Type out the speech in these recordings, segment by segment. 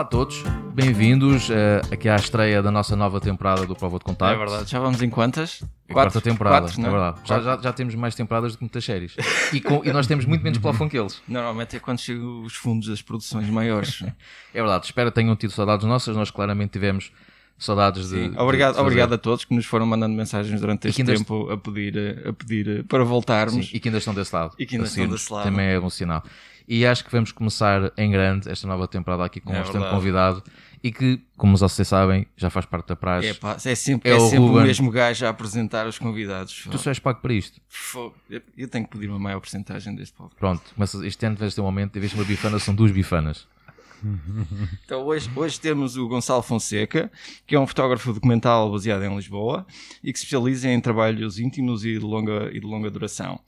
Olá a todos, bem-vindos uh, aqui à estreia da nossa nova temporada do Prova de Contacto. É verdade, já vamos em quantas? A quarta temporada, Quatro, é não? verdade. Já, já, já temos mais temporadas do que muitas séries. E, com- e nós temos muito menos plafond que eles. Normalmente é quando chegam os fundos das produções maiores. É verdade, espero que tenham tido saudades nossas. Nós claramente tivemos saudades de. Sim. de- Obrigado, de obrigado a todos que nos foram mandando mensagens durante este tempo a pedir, a pedir para voltarmos. Sim, e que ainda estão desse lado. E que ainda A estão desse lado. Também é um sinal. E acho que vamos começar em grande esta nova temporada aqui com um É excelente verdade. convidado e que, como vocês sabem, já faz parte da praxe. É, pá, é sempre, É é o sempre o, mesmo gajo a apresentar os convidados. Tu só és pago para isto. Fogo. Eu, tenho que pedir uma maior porcentagem deste povo. Pronto, mas este ano vais ter um aumento, em vez de uma bifana, são duas bifanas. Então hoje, hoje temos o Gonçalo Fonseca, que é um fotógrafo documental baseado em Lisboa e que se especializa em trabalhos íntimos e de longa, e de longa duração.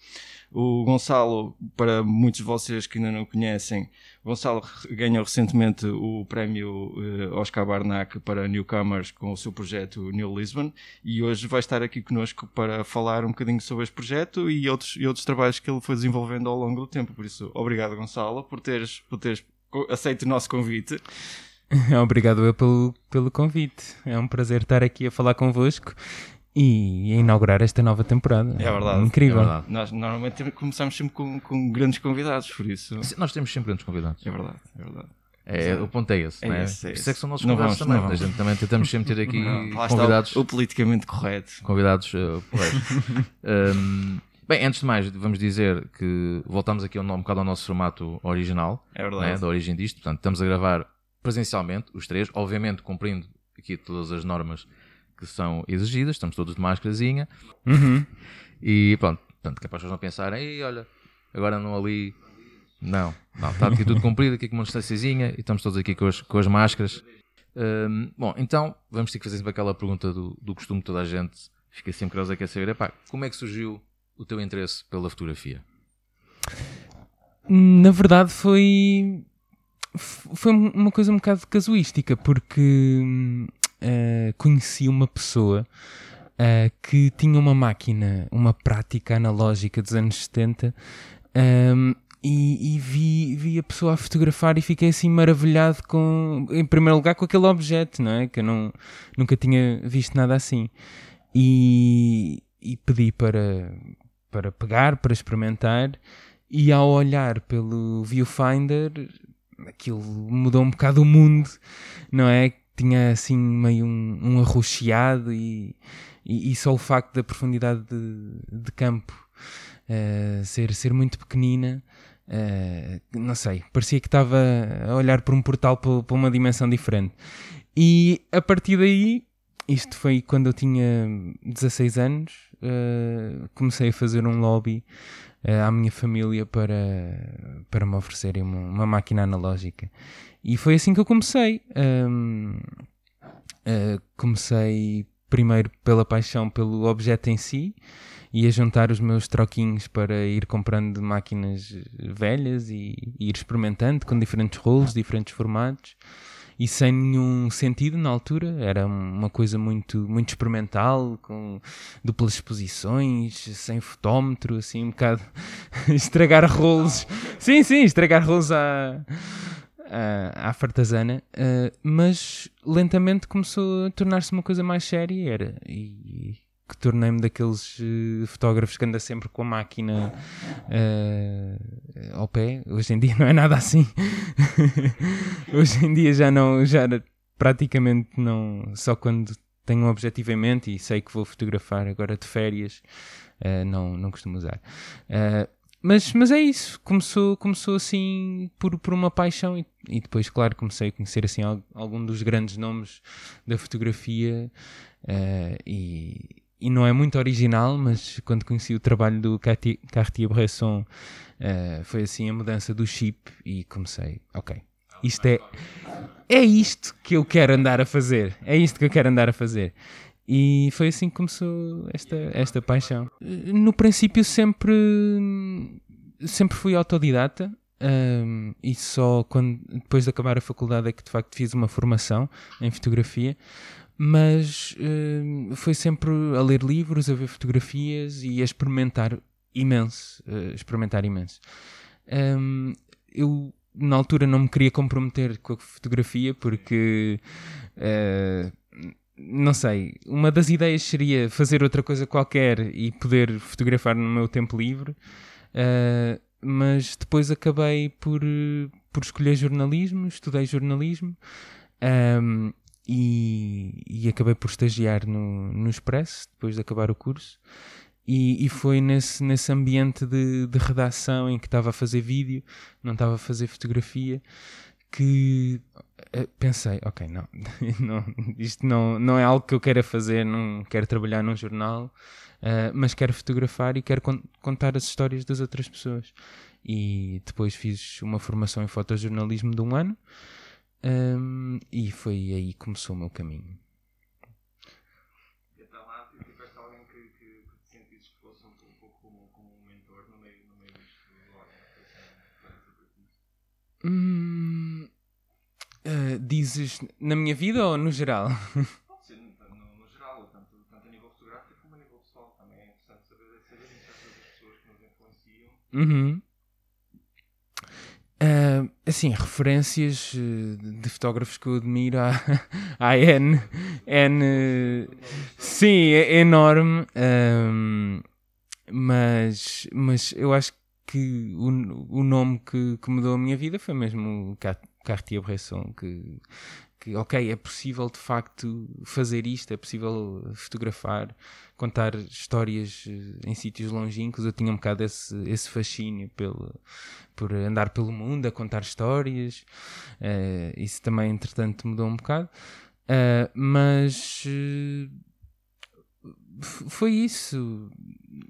O Gonçalo, para muitos de vocês que ainda não conhecem, Gonçalo ganhou recentemente o prémio eh, Oscar Barnack para Newcomers com o seu projeto New Lisbon e hoje vai estar aqui connosco para falar um bocadinho sobre este projeto e outros, e outros trabalhos que ele foi desenvolvendo ao longo do tempo. Por isso, obrigado Gonçalo por teres, por teres aceito o nosso convite. Obrigado eu pelo, pelo convite. É um prazer estar aqui a falar convosco e a inaugurar esta nova temporada. É verdade, Incrível. é verdade. Nós normalmente começamos sempre com, com grandes convidados, por isso. Nós temos sempre grandes convidados. É verdade, é verdade. É, o ponto é esse, É é? esse, é Por isso é que são nossos Não convidados vamos, também. A gente também tentamos sempre ter aqui Não, convidados, o, o politicamente correto. convidados uh, porreiros. Hum, bem, antes de mais, vamos dizer que voltamos aqui um, um bocado ao nosso formato original, É né, verdade. da origem disto. Portanto, estamos a gravar presencialmente, os três, obviamente cumprindo aqui todas as normas que são exigidas, estamos todos de máscarazinha. Uhum. E pronto, portanto, que é as pessoas não pensarem, Ei, olha, agora não ali. Não, não, está aqui tudo cumprido, aqui com uma distânciazinha e estamos todos aqui com as, com as máscaras. Hum, bom, então vamos ter que fazer sempre aquela pergunta do, do costume de toda a gente, fica sempre curiosa, quer saber, epá, como é que surgiu o teu interesse pela fotografia? Na verdade foi foi uma coisa um bocado casuística porque eh, conheci uma pessoa eh, que tinha uma máquina, uma prática analógica dos anos 70 hum, e, e vi, vi a pessoa a fotografar e fiquei assim maravilhado com, em primeiro lugar, com aquele objeto, não é? Que eu não, nunca tinha visto nada assim. E, e pedi para, para pegar, para experimentar, e ao olhar pelo viewfinder, aquilo mudou um bocado o mundo, não é? Tinha assim meio um, um e, e, e só o facto da profundidade de, de campo eh, ser, ser muito pequenina, eh, não sei, parecia que estava a olhar por um portal para uma dimensão diferente. E a partir daí, isto foi quando eu tinha 16 anos, eh, comecei a fazer um lobby à minha família para, para me oferecerem uma, uma máquina analógica. E foi assim que eu comecei. Ahm, eh, comecei primeiro pela paixão pelo objeto em si e a juntar os meus troquinhos para ir comprando máquinas velhas e, e ir experimentando com diferentes rolos, diferentes formatos e sem nenhum sentido na altura. Era uma coisa muito, muito experimental, com duplas exposições, sem fotómetro, assim, um bocado estragar rolos. Sim, sim, estragar rolos à, à, fartazana. Ah, mas lentamente começou a tornar-se uma coisa mais séria era, e que tornei-me daqueles eh, fotógrafos que anda sempre com a máquina eh, ao pé. Hoje em dia não é nada assim. Hoje em dia já não, já praticamente não, só quando tenho um objetivo em mente e sei que vou fotografar agora de férias, eh, não, não costumo usar. Mas, mas é isso, começou, começou assim por, por uma paixão e, e depois, claro, comecei a conhecer assim al- algum dos grandes nomes da fotografia eh, e, e não é muito original, mas quando conheci o trabalho do Carti- Cartier-Bresson eh, foi assim a mudança do chip e comecei, ok, isto é, é isto que eu quero andar a fazer, é isto que eu quero andar a fazer. E foi assim que começou esta, esta paixão. No princípio sempre, sempre fui autodidata hum, e só quando, depois de acabar a faculdade é que de facto fiz uma formação em fotografia, mas foi sempre a ler livros, a ver fotografias e a experimentar imenso, eh, experimentar imenso. Hum, eu na altura não me queria comprometer com a fotografia porque uh, não sei, uma das ideias seria fazer outra coisa qualquer e poder fotografar no meu tempo livre, uh, mas depois acabei por, por escolher jornalismo, estudei jornalismo um, e, e, acabei por estagiar no, no Expresso depois de acabar o curso. E, e foi nesse, nesse ambiente de, de redação em que estava a fazer vídeo, não estava a fazer fotografia, que pensei, ok, não, não, isto não, não é algo que eu queira fazer, não quero trabalhar num jornal, uh, mas quero fotografar e quero con contar as histórias das outras pessoas. E depois fiz uma formação em fotojornalismo de um ano um, e foi aí que começou o meu caminho. Hum, uh, dizes na minha vida ou no geral? Pode ser no, no geral, tanto, tanto a nível fotográfico como a nível pessoal. Também é interessante saber, saber as pessoas que nos influenciam. Uhum. Uh, assim, referências de fotógrafos que eu admiro há, há N, N sim, é enorme, mas, mas eu acho que o, o nome que, que mudou a minha vida foi mesmo o Cartier-Bresson, que, que, ok, é possível de facto fazer isto, é possível fotografar, contar histórias eh, em sítios longínquos. Eu tinha um bocado esse, esse fascínio pelo, por andar pelo mundo a contar histórias. Uh, isso também, entretanto, mudou um bocado. Uh, mas foi isso.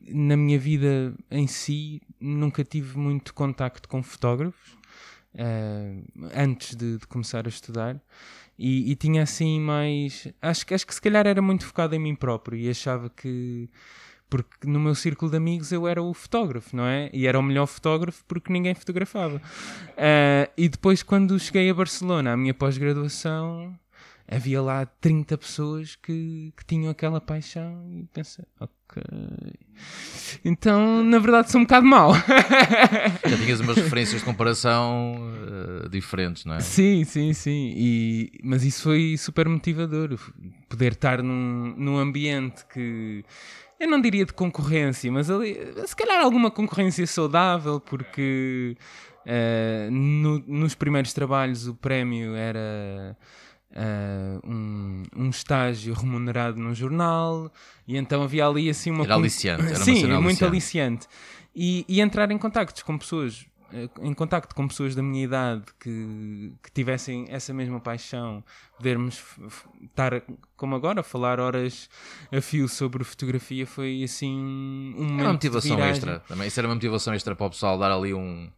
Na minha vida em si, nunca tive muito contacto com fotógrafos antes de, de começar a estudar. E, e, tinha assim mais. Acho, acho que se calhar era muito focado em mim próprio e achava que. Porque no meu círculo de amigos eu era o fotógrafo, não é? E era o melhor fotógrafo porque ninguém fotografava. Uh, e depois, quando cheguei a Barcelona, a minha pós-graduação, havia lá 30 pessoas que, que tinham aquela paixão e pensei, ok. Então, na verdade, sou um bocado mau. Já tinhas umas referências de comparação uh, diferentes, não é? Sim, sim, sim. E, mas isso foi super motivador. Poder estar num, num ambiente que. Eu não diria de concorrência, mas ali, se calhar alguma concorrência saudável, porque uh, no, nos primeiros trabalhos o prémio era Uh, um, um, estágio remunerado num jornal e então havia ali assim uma era aliciante era sim muito aliciante. e, e, entrar em contactos com pessoas eh, em contacto com pessoas da minha idade que, que tivessem essa mesma paixão podermos estar como agora a falar horas a fio sobre fotografia foi assim um era uma motivação extra também. Isso era uma motivação extra para o pessoal dar ali um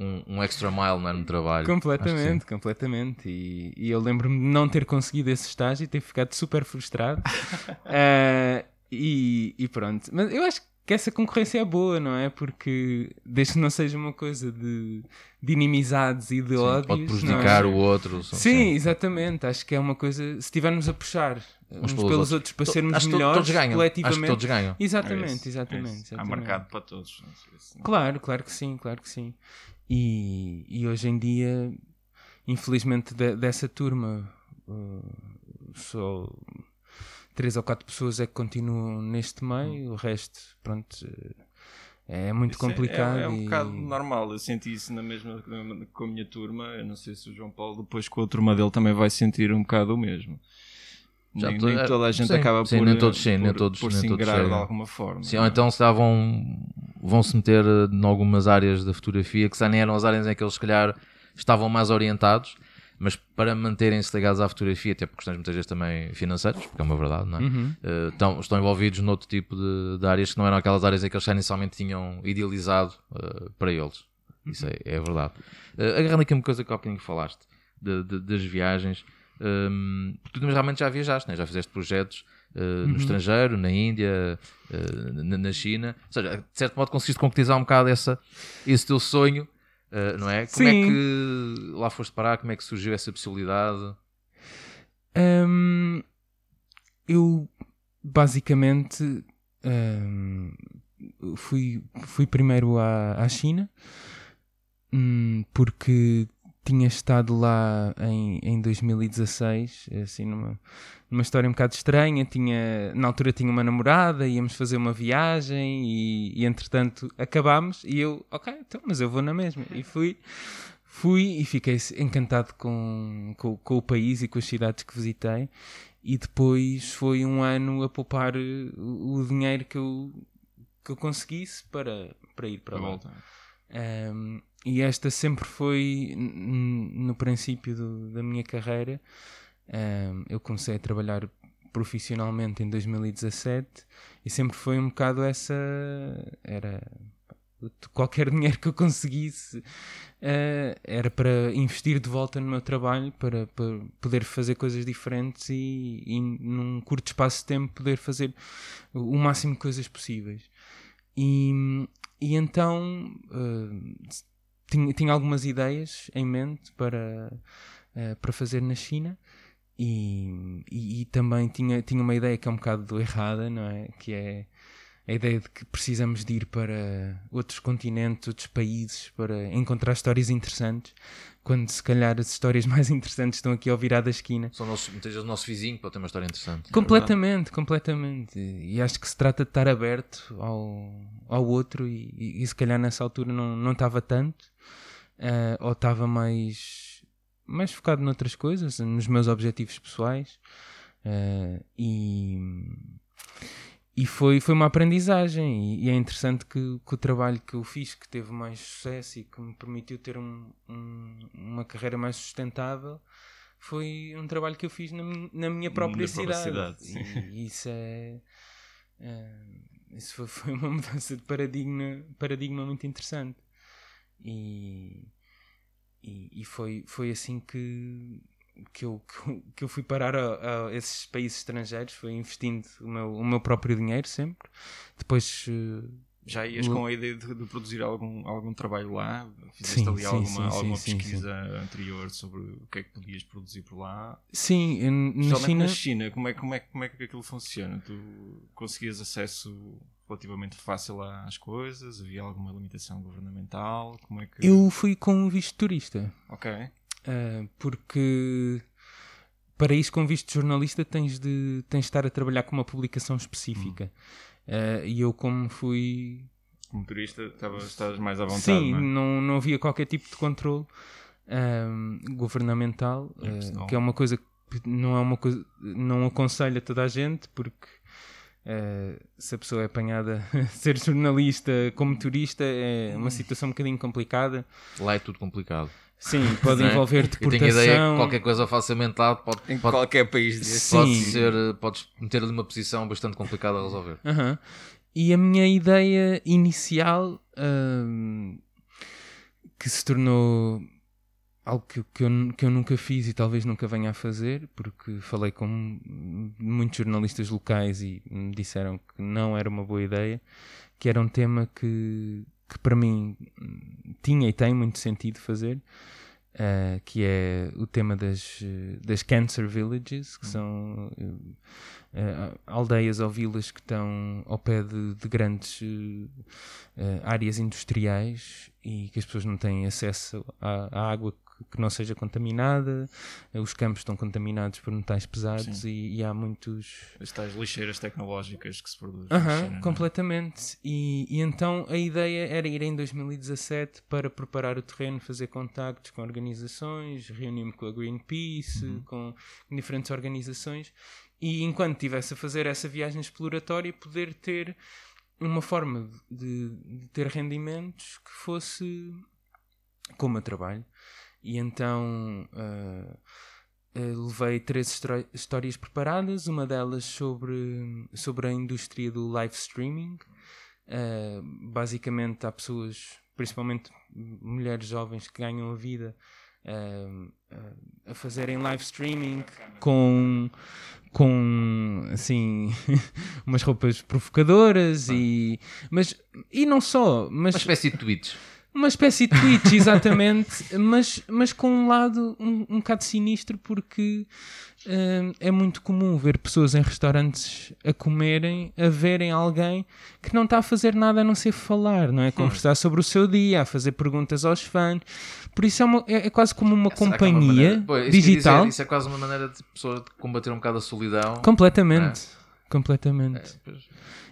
um, um extra mile né, no trabalho. Completamente, completamente. E, e eu lembro-me de não ter conseguido esse estágio e ter ficado super frustrado. uh, e, e, pronto. Mas eu acho que essa concorrência é boa, não é? Porque desde que não seja uma coisa de, de inimizades e de sim, ódios. Pode prejudicar é? o outro. Sim, sim, exatamente. Acho que é uma coisa. Se estivermos a puxar uns, pelos, outros. outros para sermos acho melhores todos ganham. coletivamente. Acho que todos ganham. Exatamente, é isso, exatamente, é exatamente. Há mercado para todos. Claro, claro que sim, claro que sim. E, e hoje em dia, infelizmente, de, dessa turma, uh, só três ou quatro pessoas é que continuam neste meio, o resto, pronto, é muito isso complicado. É, é, é um e... bocado normal, eu senti isso na mesma com a minha turma. Eu não sei se o João Paulo, depois com a turma dele, também vai sentir um bocado o mesmo. Já nem, nem é, toda a gente sim, acaba sim, por, nem todos, sim, por, nem todos, por nem se todos ingrar de alguma forma. Sim, ou então se vão, vão se meter em algumas áreas da fotografia que já nem eram as áreas em que eles se calhar estavam mais orientados, mas para manterem-se ligados à fotografia, até por questões muitas vezes também financeiras, porque é uma verdade, não é? Uhum. Uh, estão, estão envolvidos noutro tipo de, de, áreas que não eram aquelas áreas em que eles já inicialmente tinham idealizado uh, para eles. Isso é, é verdade. Uh, agarrando aqui uma coisa que há pouquinho falaste, de, de, das viagens, um, porque tu realmente já viajaste, né? já fizeste projetos uh, uhum. no estrangeiro, na Índia, uh, na, na, China. Ou seja, de certo modo conseguiste concretizar um bocado essa, esse teu sonho, uh, não é? Como é Sim. é que lá foste parar? Como é que surgiu essa possibilidade? Um, eu basicamente um, fui, fui primeiro à, à China hum, porque tinha estado lá em, em 2016, assim, numa, numa história um bocado estranha. Tinha, na altura tinha uma namorada, íamos fazer uma viagem e, e entretanto acabámos. E eu, ok, então, mas eu vou na mesma. E fui, fui e fiquei encantado com, com, com o país e com as cidades que visitei. E depois foi um ano a poupar o, o dinheiro que eu, que eu conseguisse para, para ir para lá. Um, e esta sempre foi no princípio do, da minha carreira. Um, eu comecei a trabalhar profissionalmente em 2017 e sempre foi um bocado essa era qualquer dinheiro que eu conseguisse uh, era para investir de volta no meu trabalho para, para poder fazer coisas diferentes e, e, num curto espaço de tempo poder fazer o máximo de coisas possíveis e, e então uh, tinha, tinha algumas ideias em mente para, uh, para fazer na China e, e, e, também tinha, tinha uma ideia que é um bocado errada, não é? Que é a ideia de que precisamos de ir para outros continentes, outros países, para encontrar histórias interessantes, quando se calhar as histórias mais interessantes estão aqui ao virar da esquina. São nosso, muitas vezes o nosso vizinho pode ter uma história interessante. Completamente, é completamente. E acho que se trata de estar aberto ao, ao outro e, e, e se calhar nessa altura não, não estava tanto uh, ou estava mais, mais focado noutras coisas, nos meus objetivos pessoais. Uh, e, e foi, foi uma aprendizagem. E, e é interessante que, que, o trabalho que eu fiz, que teve mais sucesso e que me permitiu ter um, um, uma carreira mais sustentável, foi um trabalho que eu fiz na, na minha própria na cidade. Própria cidade e, e, isso é. Uh, isso foi, foi, uma mudança de paradigma, paradigma muito interessante. E, e, e, foi, foi assim que, que, eu, que eu fui parar a, a, esses países estrangeiros, foi investindo o meu, o meu próprio dinheiro sempre. Depois. Eh, Já ias com a ideia de, de, produzir algum, algum trabalho lá? Fizeste sim, ali sim, alguma, sim, alguma pesquisa anterior sobre o que é que podias produzir por lá? Sim, na China... na China, como é, como, é, como é que aquilo funciona? Tu conseguias acesso relativamente fácil às coisas? Havia alguma limitação governamental? Como é que... Eu fui com um visto turista. Ok. Uh, porque para isso, com visto de jornalista, tens de, tens de estar a trabalhar com uma publicação específica. Hum. Uh, e eu, como fui. Como turista, estavas mais à vontade. Sim, não, é? não, não, havia qualquer tipo de controle uh, governamental, que é uma coisa que não é uma coisa. Não aconselho a toda a gente, porque Uh, se a pessoa é apanhada a ser jornalista como turista é uma situação um bocadinho complicada. Lá é tudo complicado. Sim, pode é? envolver deportação. Eu tenho ideia que qualquer coisa falsamente lá pode, em pode, qualquer país desse. Pode ser, podes meter ali uma posição bastante complicada a resolver. E a minha ideia inicial, uh, que se tornou algo que, que, eu, que eu nunca fiz e talvez nunca venha a fazer, porque falei com muitos jornalistas locais e me disseram que não era uma boa ideia, que era um tema que, que para mim tinha e tem muito sentido fazer, uh, que é o tema das, das cancer villages, que são uh, aldeias ou vilas que estão ao pé de, de grandes áreas industriais e que as pessoas não têm acesso à, à água que não seja contaminada, os campos estão contaminados por metais pesados e, e, há muitos. As tais lixeiras tecnológicas que se produzem. É? completamente. E, e, então a ideia era ir em 2017 para preparar o terreno, fazer contactos com organizações, reunir-me com a Greenpeace, uhum. com diferentes organizações e enquanto estivesse a fazer essa viagem exploratória, poder ter uma forma de, de ter rendimentos que fosse como eu trabalho e então uh, uh, levei três histórias preparadas, uma delas sobre, sobre a indústria do live streaming. Uh, basicamente, há pessoas, principalmente mulheres jovens, que ganham a vida a fazerem live streaming com com assim umas roupas provocadoras ah. e mas e não só mas uma espécie de tweets Uma espécie de Twitch, exatamente, mas, mas com um lado um, um bocado sinistro, porque hum, é muito comum ver pessoas em restaurantes a comerem, a verem alguém que não está a fazer nada a não ser falar, não é? Conversar sobre o seu dia, a fazer perguntas aos fãs. Por isso é, uma- é- é quase como uma Será que é uma companhia maneira- Pô, isso digital. dizer, isso é quase uma maneira de pessoa de combater um bocado a solidão. Completamente. Completamente.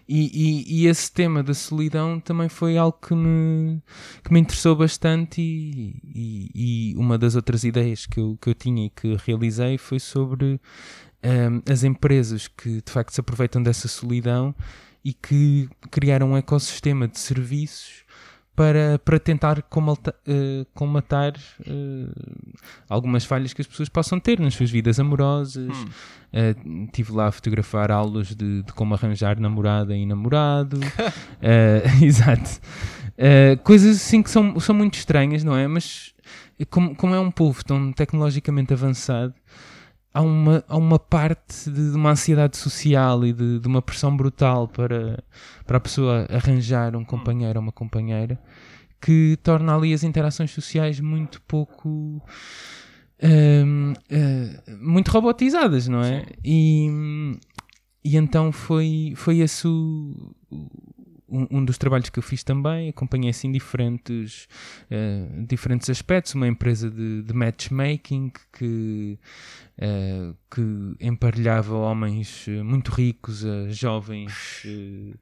E, e- e esse tema da solidão também foi algo que me, que me interessou bastante e, e- e uma das outras ideias que eu, que eu tinha e que realizei foi sobre ehm, as empresas que de facto se aproveitam dessa solidão e que criaram um ecossistema de serviços para, para tentar eh, comatar eh, algumas falhas que as pessoas possam ter nas suas vidas amorosas. Uh, tive lá a fotografar aulas de, de como arranjar namorada e namorado. Uh, exato. Uh, coisas assim que são, são muito estranhas, não é? Mas como, como é um povo tão tecnologicamente avançado, há uma, há uma parte de, de uma ansiedade social e de, de uma pressão brutal para, para a pessoa arranjar um companheiro ou uma companheira que torna ali as interações sociais muito pouco hum, eh, muito robotizadas, não é? E, e então foi, foi esse o- um, um dos trabalhos que eu fiz também. Acompanhei assim diferentes, eh, diferentes aspectos. Uma empresa de, de matchmaking que, eh, que emparelhava homens eh, muito ricos a jovens. eh,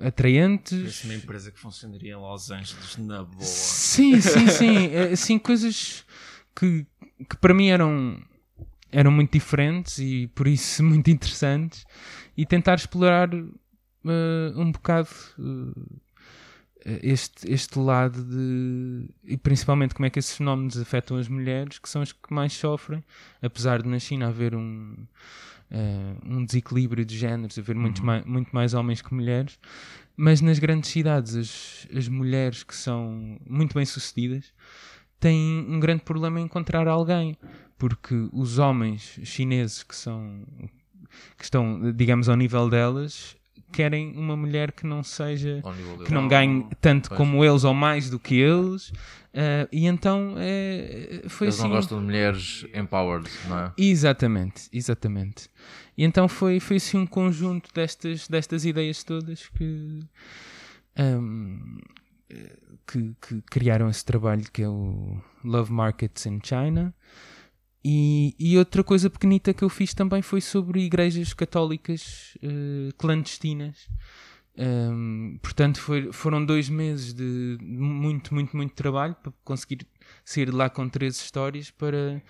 atraentes uma empresa que funcionaria em Los Angeles na boa. Sim, sim, sim. Assim, coisas que, que para mim eram, eram muito diferentes e por isso muito interessantes. E tentar explorar eh, um bocado eh, este, este lado de. e principalmente como é que esses fenómenos afetam as mulheres, que são as que mais sofrem, apesar de na China haver um. eh, um desequilíbrio de géneros, haver muitos mai- muito mais homens que mulheres, mas nas grandes cidades as, as mulheres que são muito bem sucedidas têm um grande problema em encontrar alguém, porque os homens chineses que são que estão, digamos, ao nível delas, querem uma mulher que não seja que não ganhe tanto Pois. como eles ou mais do que eles, eh, e então é, foi Eles assim. não gostam de mulheres empowered, não é? Exatamente, exatamente. E então foi, foi assim um conjunto destas, destas ideias todas que, ahm, que, que criaram esse trabalho que é o Love Markets in China. E, e outra coisa pequenita que eu fiz também foi sobre igrejas católicas eh, clandestinas. Ahm, portanto, foi- foram dois meses de muito, muito, muito trabalho para conseguir sair de lá com três histórias para,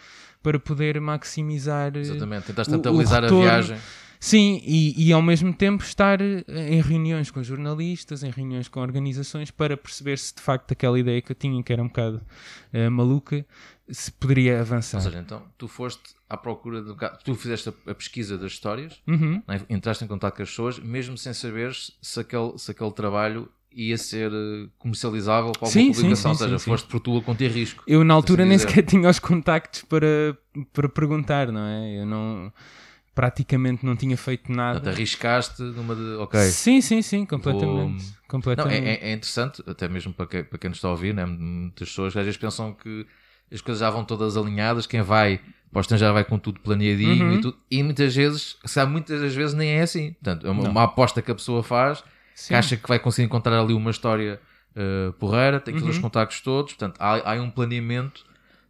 para poder maximizar eh, Exatamente. Tentaste o- o rentabilizar a retorno- viagem. Sim, e, e ao mesmo tempo estar eh, em reuniões com jornalistas, em reuniões com organizações, para perceber se de facto aquela ideia que eu tinha, que era um bocado eh, maluca, se poderia avançar. Ou seja, então, tu foste à procura de. bocado- Tu fizeste a, pesquisa das histórias, Uhum. não é? entraste em contato com as pessoas, mesmo sem saberes se aquele, se aquele trabalho ia ser eh, comercializável para alguma Sim, sim, publicação. sim, Ou seja, sim, sim. foste por tua conta e risco. Eu na altura assim nem sequer tinha os contactos para, para perguntar, não é? Eu não praticamente não tinha feito nada. Portanto, arriscaste numa de. Ok. Sim, sim, sim, completamente. Não, completamente. é, é- é interessante, até mesmo para quem, para quem nos está a ouvir, né? muitas pessoas às vezes pensam que as coisas já vão todas alinhadas, quem vai para o estrangeiro vai com tudo planeadinho Uhum. e tudo, e muitas vezes, há muitas das vezes nem é assim. Portanto, é uma, Não. uma aposta que a pessoa faz, Sim. que acha que vai conseguir encontrar ali uma história eh, porreira, tem que fazer os Uhum. contactos todos, portanto, há, há um planeamento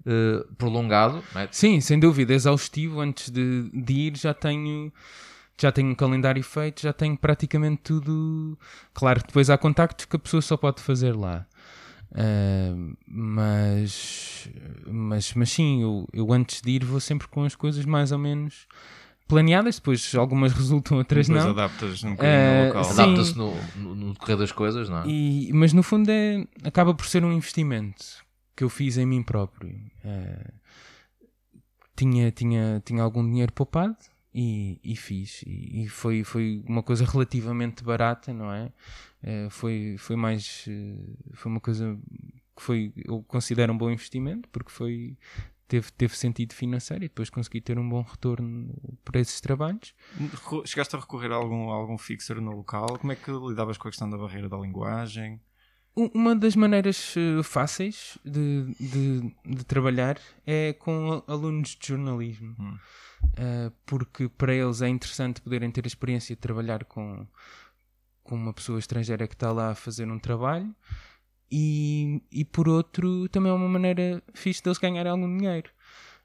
eh, prolongado, não é? Sim, sem dúvida, exaustivo. Antes de, de ir já tenho já tenho um calendário feito, já tenho praticamente tudo. Claro, depois há contactos que a pessoa só pode fazer lá. Ah, mas, mas, mas sim, eu, eu antes de ir vou sempre com as coisas mais ou menos planeadas, depois algumas resultam, outras Depois não. adaptas um bocadinho no local. Adapta-se no, no, no decorrer das coisas, não é? E- mas no fundo é, acaba por ser um investimento que eu fiz em mim próprio. Eh, tinha, tinha, tinha algum dinheiro poupado e, e fiz. E, e foi, foi uma coisa relativamente barata, não é? Eh, foi, foi mais. eh, foi uma coisa que foi, eu considero um bom investimento porque foi teve, teve sentido financeiro e depois consegui ter um bom retorno por esses trabalhos. Chegaste a recorrer a algum, a algum fixer no local? Como é que lidavas com a questão da barreira da linguagem? Uma das maneiras uh, fáceis de, de, de, trabalhar é com alunos de jornalismo, hum. uh, porque para eles é interessante poderem ter a experiência de trabalhar com, com uma pessoa estrangeira que está lá a fazer um trabalho e, e por outro também é uma maneira fixe deles ganharem algum dinheiro.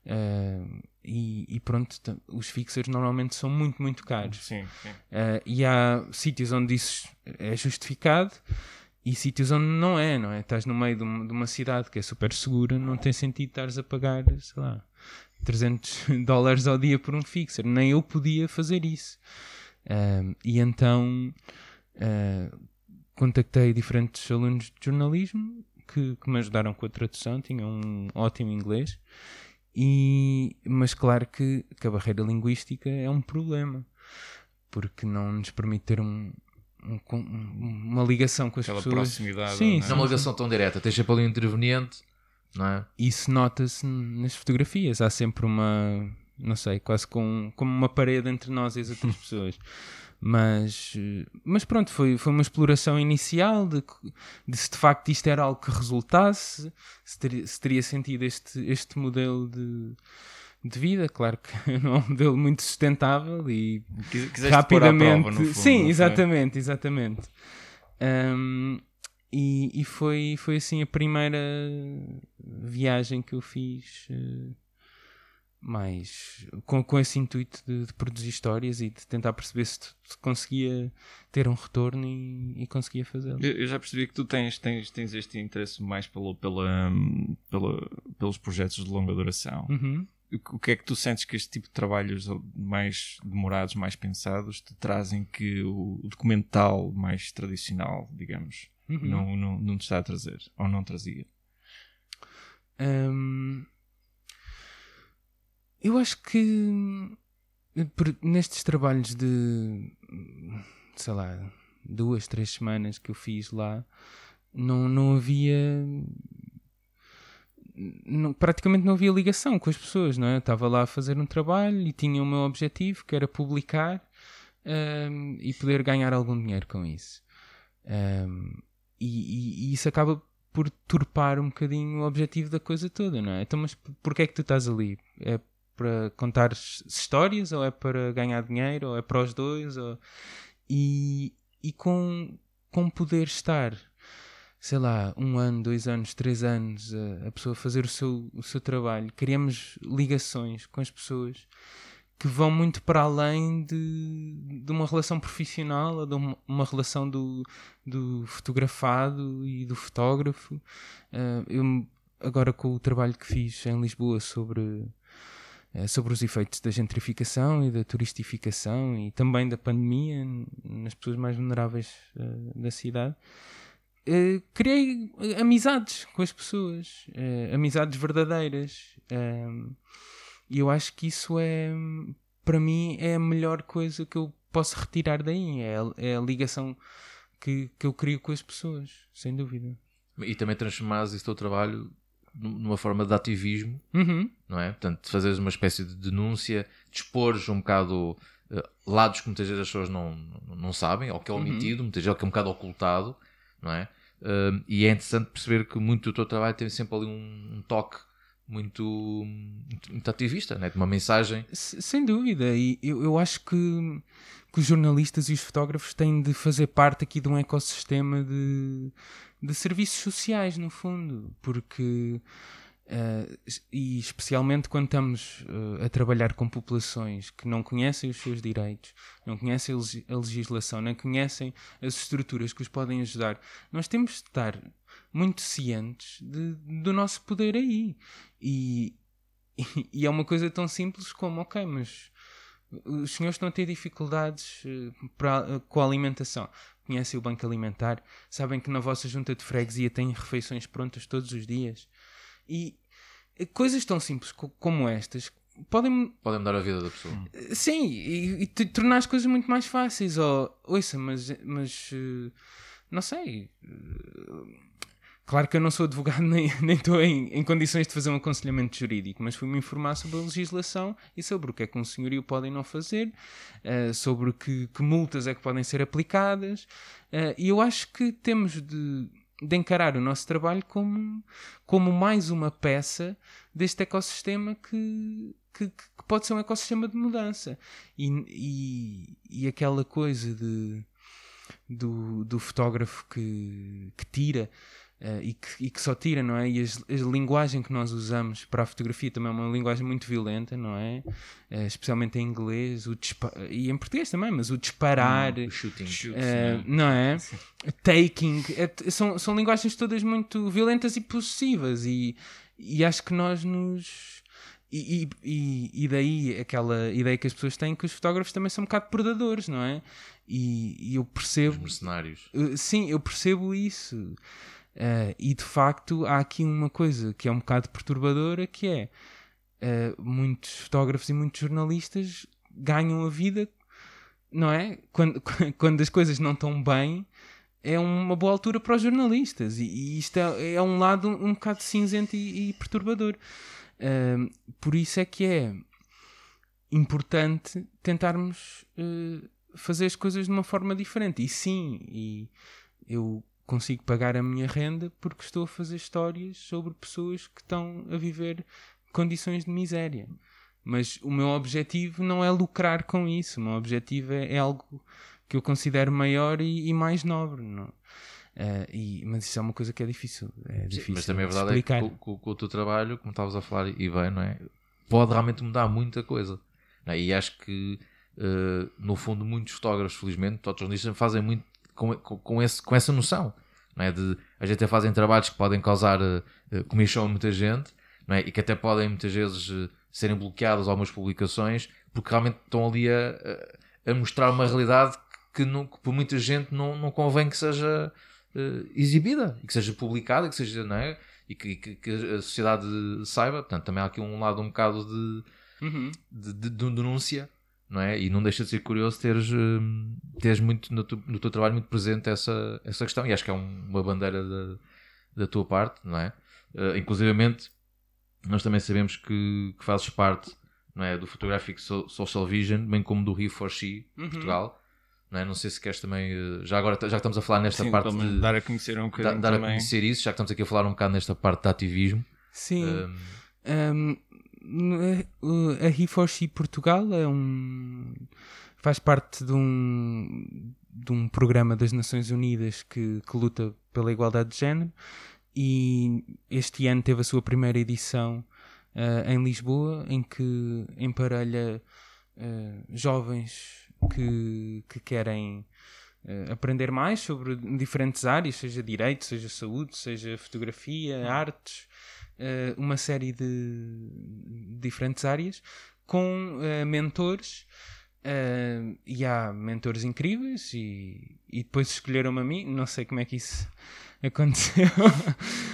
Uh, e, e, pronto, os fixers normalmente são muito, muito caros. Sim, sim. Uh, e há sítios onde isso é justificado e sítios onde não é, não é? Estás no meio de uma, de uma cidade que é super segura, não tem sentido estares a pagar, sei lá, 300 dólares ao dia por um fixer. Nem eu podia fazer isso. Uh, e então contactei diferentes alunos de jornalismo que, que, me ajudaram com a tradução, tinham um ótimo inglês, e, mas claro que, que a barreira linguística é um problema, porque não nos permite ter um, um, uma ligação com as Aquela pessoas. proximidade. Sim, não é uma ligação tão direta, tens sempre ali um interveniente, não é? Isso nota-se nas fotografias, há sempre uma, não sei, quase com, como uma parede entre nós e as outras pessoas. Mas, mas pronto, foi, foi uma exploração inicial de, de se de facto isto era algo que resultasse, se teria, se teria sentido este, este modelo de, de vida. Claro que não é um modelo muito sustentável e Quiseste rapidamente. Prova, fundo, sim, exatamente, exatamente. Um, e, e foi, foi assim a primeira viagem que eu fiz. Uh, mais com, com esse intuito de, de, produzir histórias e de tentar perceber se, se conseguia ter um retorno e, e conseguia fazê-lo. Eu, eu, já percebi que tu tens, tens, tens este interesse mais pelo, pela, pela, pelos projetos de longa duração. Uhum. O, que é que tu sentes que este tipo de trabalhos mais demorados, mais pensados, te trazem que o, documental mais tradicional, digamos, uhum. não, não, não te está a trazer? Ou não trazia? Um eu acho que por, nestes trabalhos de sei lá, duas, três semanas que eu fiz lá, não, não havia praticamente não havia ligação com as pessoas, não é? Eu estava lá a fazer um trabalho e tinha o meu objetivo, que era publicar um, e poder ganhar algum dinheiro com isso. Um, e, e, e, isso acaba por turpar um bocadinho o objetivo da coisa toda, não é? Então, mas porquê é que tu estás ali? É para contar histórias, ou é para ganhar dinheiro, ou é para os dois, ou... e, e com, com poder estar, sei lá, um ano, dois anos, três anos, a, a pessoa fazer o seu, o seu trabalho, criamos ligações com as pessoas que vão muito para além de, de uma relação profissional ou de uma, uma relação do, do fotografado e do fotógrafo. Uh, eu, agora com o trabalho que fiz em Lisboa sobre eh, sobre os efeitos da gentrificação e da turistificação e também da pandemia nas pessoas mais vulneráveis uh, da cidade. Uh, criei amizades com as pessoas, uh, amizades verdadeiras. E eu acho que isso é, para mim, é a melhor coisa que eu posso retirar daí. É a, é a ligação que, que eu crio com as pessoas, sem dúvida. E também transformares esse teu trabalho numa forma de ativismo, uhum. não é? Portanto, de fazeres uma espécie de denúncia, de expores um bocado uh, lados que muitas vezes as pessoas não, não, sabem, ou que é uhum. omitido, uhum. muitas vezes que é um bocado ocultado, não é? Uh, e é interessante perceber que muito do teu trabalho tem sempre ali um, um toque muito, muito, ativista, né? uma mensagem. Sem dúvida, e eu, eu acho que, que os jornalistas e os fotógrafos têm de fazer parte aqui de um ecossistema de de serviços sociais, no fundo, porque. Uh, e especialmente quando estamos uh, a trabalhar com populações que não conhecem os seus direitos, não conhecem a legislação, não conhecem as estruturas que os podem ajudar, nós temos de estar muito cientes de, do nosso poder aí. E, e, e, é uma coisa tão simples como: ok, mas os senhores estão a ter dificuldades uh, pra, com a alimentação conhecem o banco alimentar, sabem que na vossa junta de freguesia têm refeições prontas todos os dias. E coisas tão simples como estas podem podem mudar a vida da pessoa. Sim, e, e tornar as coisas muito mais fáceis. Ou, ouça, mas, mas eh, não sei. Eh, claro que eu não sou advogado nem, nem estou em, em condições de fazer um aconselhamento jurídico, mas fui-me informar sobre a legislação e sobre o que é que um senhorio pode e não fazer, sobre que, que, multas é que podem ser aplicadas, e eu acho que temos de, de encarar o nosso trabalho como, como mais uma peça deste ecossistema que, que, que pode ser um ecossistema de mudança. E, e, e aquela coisa de, do, do fotógrafo que, que tira Uh, e, que, e, que, só tira, não é? E as, a linguagem que nós usamos para a fotografia também é uma linguagem muito violenta, não é? Uh, especialmente em inglês o e em português também, mas o disparar, hum, o shooting, uh, não é? Taking, é, são, são linguagens todas muito violentas e possessivas, e, e acho que nós nos. E, e, e, daí aquela ideia que as pessoas têm que os fotógrafos também são um bocado predadores, não é? E, e eu percebo. Os mercenários. sim, eu percebo isso. Uh, e de facto há aqui uma coisa que é um bocado perturbadora que é uh, muitos fotógrafos e muitos jornalistas ganham a vida, não é? Quando, quando as coisas não estão bem, é uma boa altura para os jornalistas. E, e isto é, é, um lado um, um bocado cinzento e, e perturbador. Uh, por isso é que é importante tentarmos fazer as coisas de uma forma diferente. E sim, e eu consigo pagar a minha renda porque estou a fazer histórias sobre pessoas que estão a viver condições de miséria. Mas o meu objetivo não é lucrar com isso. O meu objetivo é, é algo que eu considero maior e, e mais nobre. Não? Uh, e, mas isso é uma coisa que é difícil. É difícil Sim, mas também a verdade explicar. é que com, com, o teu trabalho, como estavas a falar, e bem, não é? Pode realmente mudar muita coisa. É? E acho que, uh, no fundo, muitos fotógrafos, felizmente, todos os jornalistas, fazem muito com, com, esse, com essa noção. Não é? de, a gente até fazem trabalhos que podem causar uh, comichão a muita gente não é? e que até podem muitas vezes uh, serem bloqueadas algumas publicações porque realmente estão ali a, a mostrar uma realidade que, não, que por muita gente não, não convém que seja uh, exibida e que seja publicada que seja, não é? e que, que, que, a sociedade saiba. Portanto, também há aqui um lado um bocado de, uhum. de, de, de denúncia não é? E não deixa de ser curioso teres, hum, teres muito no, tu, no teu trabalho muito presente essa, essa questão, e acho que é um, uma bandeira da, da tua parte, não é? Uh, inclusivamente, nós também sabemos que, que fazes parte não é, do Photographic Social Vision, bem como do Rio for She, uhum. Portugal. Não, é? não sei se queres também, eh, já agora já que estamos a falar nesta Sim, parte de dar a conhecer um bocadinho dar, dar a conhecer isso, já que estamos aqui a falar um bocado nesta parte de ativismo. Sim. Um, um, a He4She Portugal é um faz parte de um de um programa das Nações Unidas que, que luta pela igualdade de género e este ano teve a sua primeira edição uh, em Lisboa em que emparelha uh, jovens que, que querem uh, aprender mais sobre diferentes áreas, seja direito, seja saúde, seja fotografia, artes, uh, uma série de diferentes áreas com uh, mentores. Uh, e há mentores incríveis e, e depois escolheram-me a mim, não sei como é que isso aconteceu,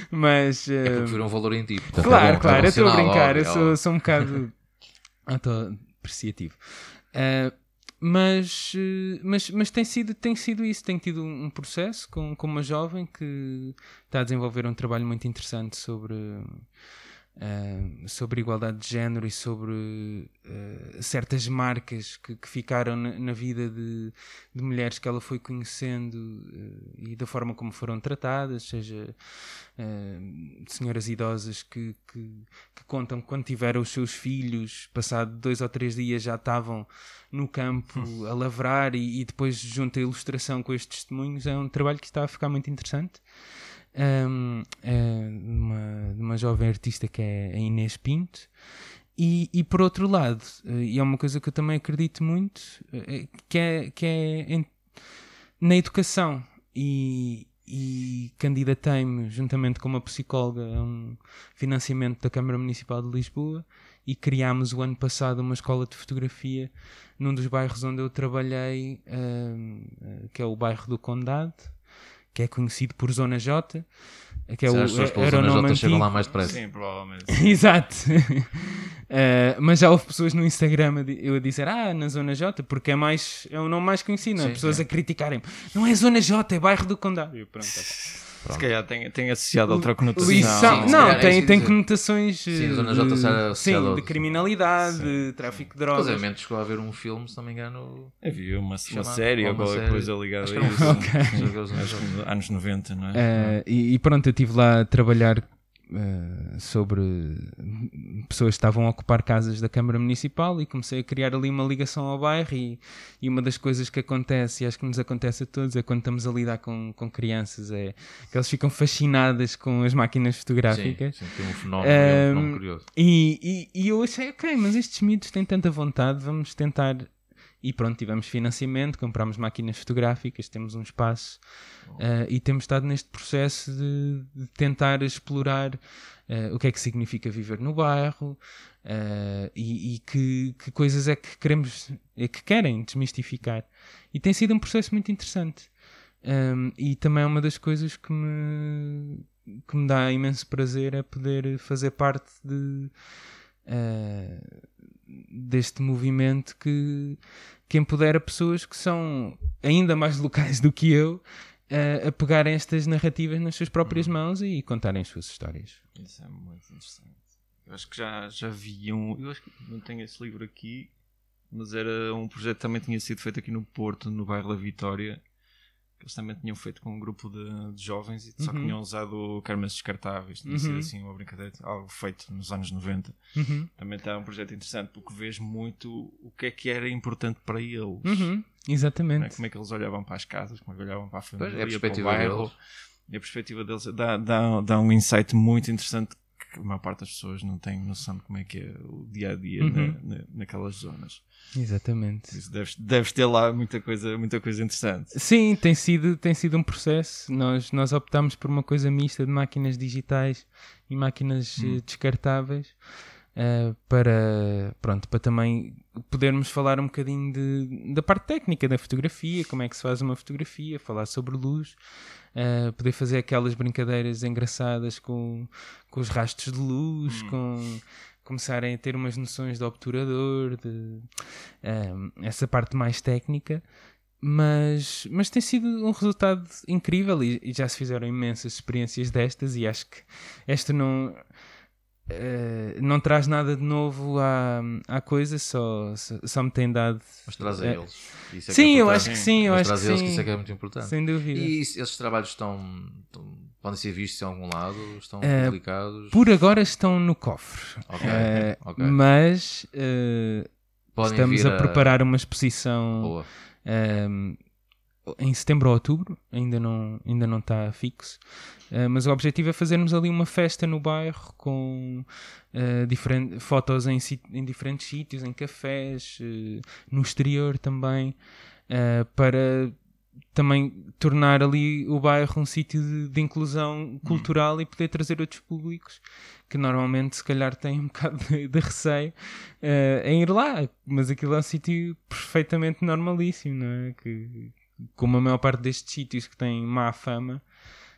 mas... Uh, é porque viram um valor em ti. Portanto, claro, é bom, claro, eu estou a brincar, eu sou, sou um bocado auto-apreciativo. Uh, mas, eh, mas, mas tem, sido, tem sido isso. Tem tido um processo com, com uma jovem que está a desenvolver um trabalho muito interessante sobre uh, sobre igualdade de género e sobre uh, certas marcas que, que ficaram na, na vida de, de, mulheres que ela foi conhecendo uh, e da forma como foram tratadas, seja senhoras idosas que, que, que, contam que quando tiveram os seus filhos, passado dois ou três dias já estavam no campo hum. a lavrar e, e depois junto a ilustração com estes testemunhos, é um trabalho que está a ficar muito interessante um, é uma, uma jovem artista que é a Inês Pinto. E, e por outro lado, eh, e é uma coisa que eu também acredito muito, eh, que é, que é em, na educação. E, e candidatei-me, juntamente com uma psicóloga, a um financiamento da Câmara Municipal de Lisboa e criámos o ano passado uma escola de fotografia num dos bairros onde eu trabalhei, que é o bairro do Condado, que é conhecido por Zona J, que é Se o aeronome chegam lá mais depressa. Sim, provavelmente. Exato. uh, mas já houve pessoas no Instagram a, eu a dizer, ah, na Zona J, porque é, mais, é o nome mais conhecido, não é? pessoas é. a criticarem não é Zona J, é bairro do Condado. E pronto, Se calhar tem, tem associado outra conotação. Lição, sim, não, sim, é tem, que tem conotações Sim, eh, Zona de, sim, de criminalidade, de tráfico de drogas. Obviamente chegou a haver um filme, se não me engano. Havia uma, uma série ou qualquer série. coisa ligada Acho a um isso. filme. Ok. Acho que era os anos Acho que anos 90, não é? Eh, e, e pronto, eu estive lá a trabalhar eh, sobre pessoas que estavam a ocupar casas da Câmara Municipal e comecei a criar ali uma ligação ao bairro e, e uma das coisas que acontece, e acho que nos acontece a todos, é quando estamos a lidar com, com crianças, é que elas ficam fascinadas com as máquinas fotográficas. Sim, sim, um fenómeno, é um fenómeno curioso. E, e, e eu achei, ok, mas estes miúdos têm tanta vontade, vamos tentar. E pronto, tivemos financiamento, comprámos máquinas fotográficas, temos um espaço eh, e temos estado neste processo de, de tentar explorar eh, o que é que significa viver no bairro eh, e, e que, que coisas é que queremos, é que querem desmistificar. E tem sido um processo muito interessante. Um, e também é uma das coisas que me, que me dá imenso prazer é poder fazer parte de, eh, deste movimento que, que empodera pessoas que são ainda mais locais do que eu eh, a pegarem estas narrativas nas suas próprias mãos e contarem as suas histórias. Isso é muito interessante. Eu acho que já, já vi um. Eu acho que não tenho esse livro aqui, mas era um projeto que também tinha sido feito aqui no Porto, no bairro da Vitória. Que eles também tinham feito com um grupo de, de jovens e só que Uhum. tinham usado carmas descartáveis. Tinha Uhum. sido assim uma brincadeira, algo feito nos anos 90. Uhum. Também está um projeto interessante porque vês muito o que é que era importante para eles. Uhum. Não é? Exatamente. Como é que eles olhavam para as casas, como é que olhavam para a Pois, família, é a perspectiva para o bairro. deles. E a perspectiva deles dá, dá, dá um insight muito interessante que a maior parte das pessoas não tem noção de como é que é o dia a dia Uhum. na, na- naquelas zonas. Exatamente. Por isso Deves, deves ter lá muita coisa, muita coisa interessante. Sim, tem sido, tem sido um processo. Nós, nós optámos por uma coisa mista de máquinas digitais e máquinas Hum. eh, descartáveis eh, para, pronto, para também podermos falar um bocadinho de, da parte técnica da fotografia, como é que se faz uma fotografia, falar sobre luz, eh, poder fazer aquelas brincadeiras engraçadas com, com os rastros de luz, Hum. com começarem a ter umas noções de obturador, de eh, essa parte mais técnica mas, mas tem sido um resultado incrível e, e já se fizeram imensas experiências destas e acho que esta não eh, não traz nada de novo à, à coisa, só, só, só me tem dado Mas traz a É. eles. É que sim, é eu acho que sim, eu Mas acho traz que a eles, sim, que isso é que é muito importante. sem dúvida. E esses trabalhos estão, estão- podem ser vistos em algum lado? Estão Eh, publicados? Por agora estão no cofre, Ok, Eh, ok. mas eh, estamos vir a preparar uma exposição Boa. Um, em setembro ou outubro, ainda não, ainda não está fixo, Uh, mas o objetivo é fazermos ali uma festa no bairro com uh, diferente, fotos em, em diferentes sítios, em cafés, uh, no exterior também, para também tornar ali o bairro um sítio de, de inclusão cultural e poder trazer outros públicos que normalmente se calhar têm um bocado de, de receio uh, em ir lá, mas aquilo é um sítio perfeitamente normalíssimo, não é? Que, como a maior parte destes sítios que têm má fama,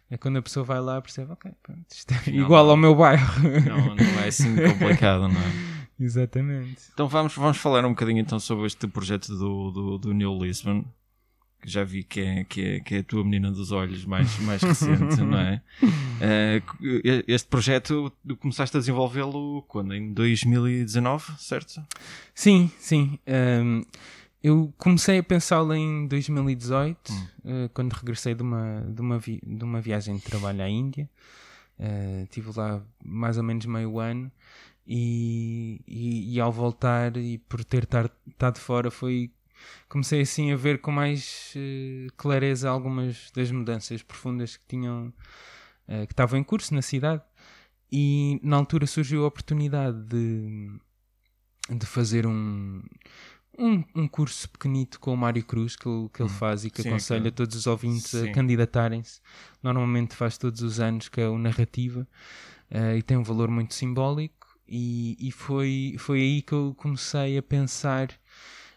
é quando a pessoa vai lá percebe, ok, pronto, isto é Afinal, igual não. ao meu bairro. Não, não é assim complicado, não é? Exatamente. Então vamos, vamos falar um bocadinho então sobre este projeto do, do, do New Lisbon. Que já vi que é, que, é, que é a tua menina dos olhos mais, mais recente, não é? Eh, este projeto tu começaste a desenvolvê-lo quando? Em 2019, certo? Sim, sim. Um, eu comecei a pensá-lo em 2018, uh, quando regressei de uma, de, uma vi- de uma viagem de trabalho à Índia. Uh, estive lá mais ou menos meio ano e, e, e ao voltar e por ter estado fora foi comecei assim a ver com mais uh, clareza algumas das mudanças profundas que tinham uh, que estavam em curso na cidade e na altura surgiu a oportunidade de, de fazer um, um, um curso pequenito com o Mário Cruz que ele, que ele faz e que Sim, aconselha que- todos os ouvintes Sim. a candidatarem-se. Normalmente faz todos os anos, que é o Narrativa, eh, e tem um valor muito simbólico. E, e foi, foi aí que eu comecei a pensar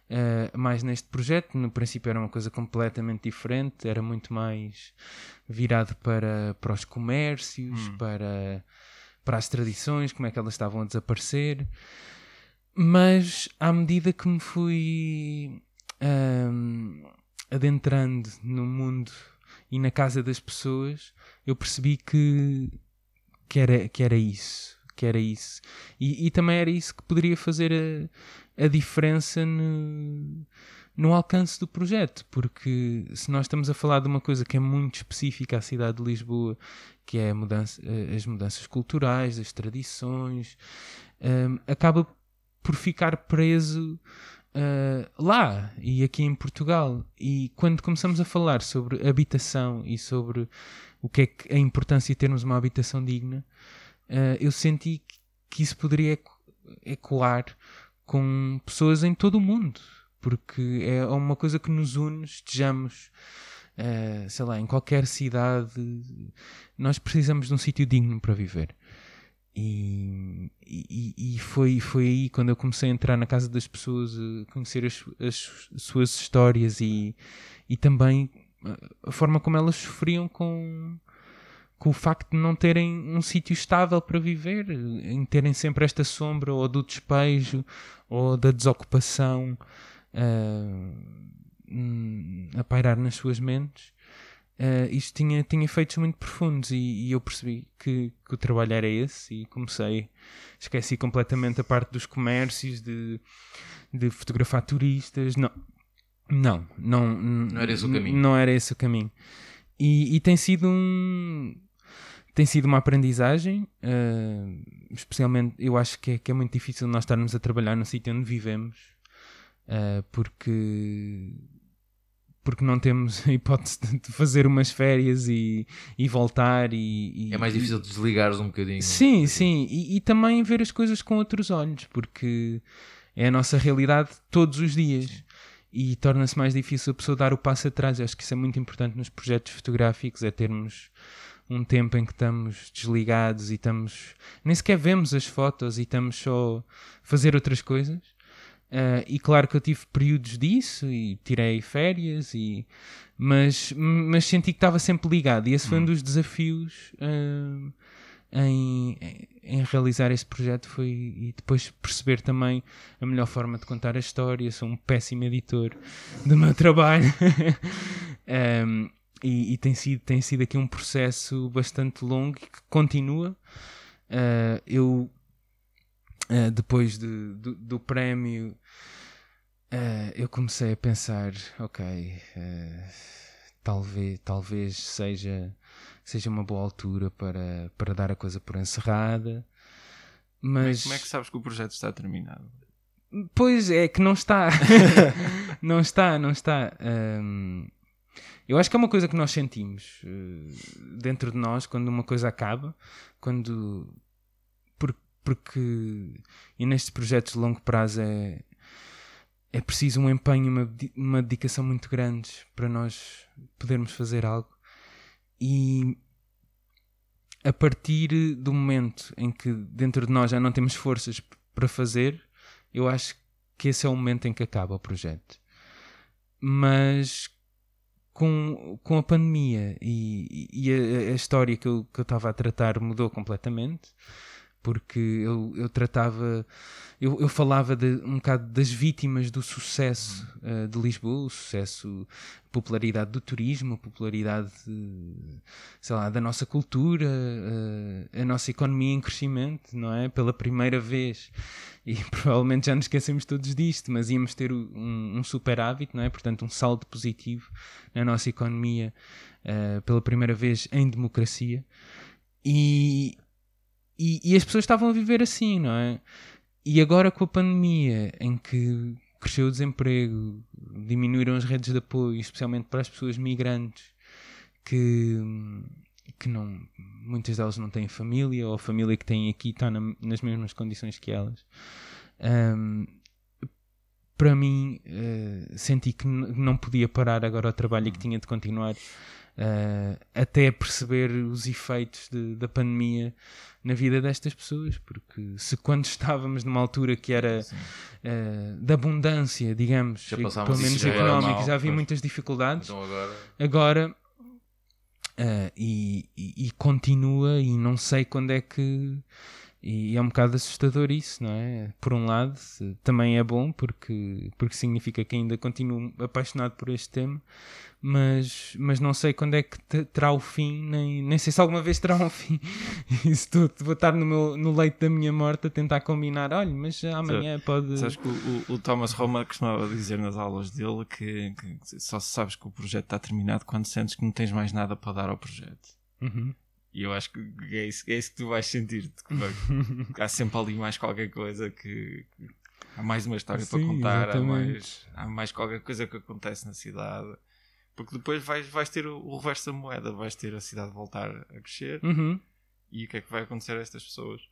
eh, mais neste projeto. No princípio era uma coisa completamente diferente, era muito mais virado para, para os comércios, Hum. para, para as tradições, como é que elas estavam a desaparecer. Mas à medida que me fui ahm, adentrando no mundo e na casa das pessoas, eu percebi que, que, era, que era isso. Que era isso. E, e também era isso que poderia fazer a, a diferença no, no alcance do projeto, porque se nós estamos a falar de uma coisa que é muito específica à cidade de Lisboa, que é mudança, eh, as mudanças culturais, as tradições, um, acaba por ficar preso uh, lá e aqui em Portugal. E quando começamos a falar sobre habitação e sobre o que é que a importância de termos uma habitação digna, uh, eu senti que isso poderia ecoar com pessoas em todo o mundo porque é uma coisa que nos une, estejamos, uh, sei lá, em qualquer cidade, nós precisamos de um sítio digno para viver. E, e, foi, foi aí quando eu comecei a entrar na casa das pessoas, a conhecer as, as suas histórias e, e também a forma como elas sofriam com, com o facto de não terem um sítio estável para viver, em terem sempre esta sombra ou do despejo ou da desocupação uh, a pairar nas suas mentes, uh, isto tinha, tinha efeitos muito profundos e, e eu percebi que, que, o trabalho era esse e comecei, esqueci completamente a parte dos comércios, de, de fotografar turistas, não, não, não, não era esse o caminho. Não era esse o caminho. E, e tem sido um tem sido uma aprendizagem, uh, especialmente eu acho que é, que é, muito difícil nós estarmos a trabalhar no sítio onde vivemos uh, porque porque não temos a hipótese de fazer umas férias e, e voltar e, e, é mais difícil desligares um bocadinho. Sim, sim. E, e, também ver as coisas com outros olhos porque é a nossa realidade todos os dias. Sim. e torna-se mais difícil a pessoa dar o passo atrás. Eu acho que isso é muito importante nos projetos fotográficos é termos um tempo em que estamos desligados e estamos nem sequer vemos as fotos e estamos só a fazer outras coisas Uh, e claro que eu tive períodos disso e tirei férias, e, mas, mas senti que estava sempre ligado. E esse foi um hum. dos desafios uh, em, em realizar esse projeto. Foi, e depois perceber também a melhor forma de contar a história. Sou um péssimo editor do meu trabalho. um, e, e, tem, sido, tem sido aqui um processo bastante longo e que continua. Uh, eu Uh, depois de, do, do prémio, uh, eu comecei a pensar: ok, uh, talvez, talvez seja, seja uma boa altura para, para dar a coisa por encerrada. Mas como é que sabes que o projeto está terminado? Pois é, que não está. não está, não está. Um, eu acho que é uma coisa que nós sentimos dentro de nós quando uma coisa acaba, quando porque e nestes projetos de longo prazo é, é preciso um empenho, uma, uma dedicação muito grande para nós podermos fazer algo. E a partir do momento em que dentro de nós já não temos forças para fazer, eu acho que esse é o momento em que acaba o projeto. Mas com, com a pandemia e, e a, a, história que eu estava a tratar mudou completamente porque eu, eu tratava, eu, eu falava de, um bocado das vítimas do sucesso uh, de Lisboa, o sucesso, popularidade do turismo, popularidade, sei lá, da nossa cultura, uh, a nossa economia em crescimento, não é? Pela primeira vez. E provavelmente já nos esquecemos todos disto, mas íamos ter um, um superávit, não é? Portanto, um saldo positivo na nossa economia uh, pela primeira vez em democracia. E, e, e, as pessoas estavam a viver assim, não é? E agora com a pandemia, em que cresceu o desemprego, diminuíram as redes de apoio, especialmente para as pessoas migrantes, que, que não, muitas delas não têm família, ou a família que têm aqui está na, nas mesmas condições que elas. Um, para mim, uh, senti que não podia parar agora o trabalho e que tinha de continuar uh, até perceber os efeitos de, da pandemia na vida destas pessoas, porque se quando estávamos numa altura que era uh, de abundância, digamos, pelo menos económica, já, já havia muitas dificuldades, então agora, agora uh, e, e, e, continua, e não sei quando é que E é um bocado assustador isso, não é? Por um lado, também é bom porque, porque significa que ainda continuo apaixonado por este tema, mas, mas não sei quando é que terá o fim, nem, nem sei se alguma vez terá um fim. Isso vou estar no, meu, no leito da minha morte a tentar combinar, olha, mas amanhã pode. Sabes que o, o, Thomas Roma costumava dizer nas aulas dele que, que só sabes que o projeto está terminado quando sentes que não tens mais nada para dar ao projeto. Uhum. E eu acho que é isso, é isso que tu vais sentir. há sempre ali mais qualquer coisa que. Há mais uma história Sim, para contar, há mais, há mais qualquer coisa que acontece na cidade. Porque depois vais, vais ter o, o reverso da moeda, vais ter a cidade voltar a crescer. Uhum. E o que é que vai acontecer a estas pessoas?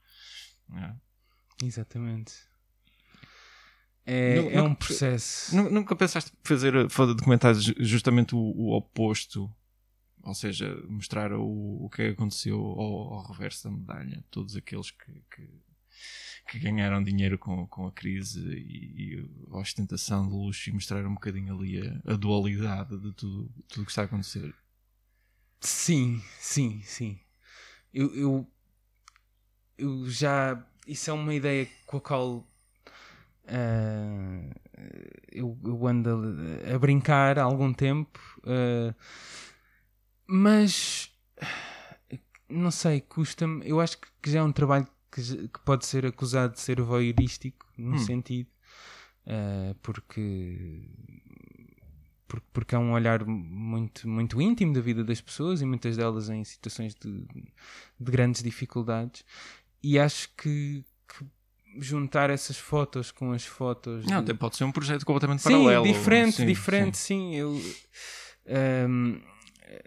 É. Exatamente. É, é um processo. Nunca pensaste fazer, fazer documentários justamente o, o oposto ou seja, mostrar o, o que aconteceu ao, ao reverso da medalha, todos aqueles que, que, que, ganharam dinheiro com, com a crise e, e, a ostentação de luxo e mostrar um bocadinho ali a, a dualidade de tudo, tudo que está a acontecer. Sim, sim, sim. Eu, eu, eu já. Isso é uma ideia com a qual uh, eu, eu ando a, a, brincar há algum tempo. Uh, mas não sei, custa-me. Eu acho que já é um trabalho que, que pode ser acusado de ser voyeurístico, num hum. sentido, uh, porque, porque, porque é um olhar muito, muito íntimo da vida das pessoas e muitas delas em situações de, de grandes dificuldades. E acho que, que juntar essas fotos com as fotos. Não, de... pode ser um projeto completamente sim, paralelo. Diferente, sim, diferente, sim. sim. Eu, um,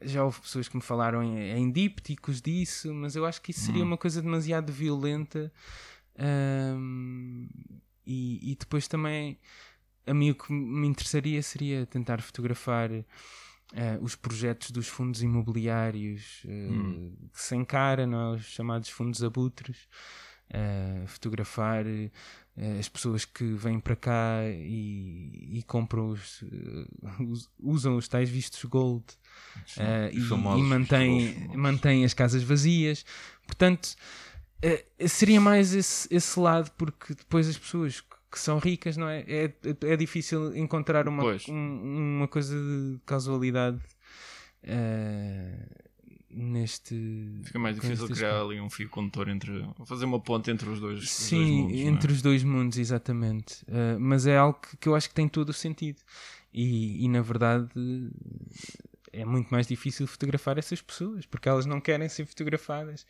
já houve pessoas que me falaram em, em dípticos disso, mas eu acho que isso seria hum. uma coisa demasiado violenta. Um, e, e, depois também, a mim o que me interessaria seria tentar fotografar uh, os projetos dos fundos imobiliários uh, hum. que se encara, não é? os chamados fundos abutres. Uh, fotografar uh, as pessoas que vêm para cá e, e compram os, uh, usam os tais vistos gold e, e mantém, mantém as casas vazias. Portanto, seria mais esse, esse lado, porque depois as pessoas que são ricas, não é? É, é difícil encontrar uma, um, uma coisa de casualidade. Uh, neste. Fica mais difícil criar ali um fio condutor entre. fazer uma ponte entre os dois, Sim, os dois mundos. É? entre é? os dois mundos, exatamente. Uh, mas é algo que, que, eu acho que tem todo o sentido. E, e na verdade é muito mais difícil fotografar essas pessoas porque elas não querem ser fotografadas.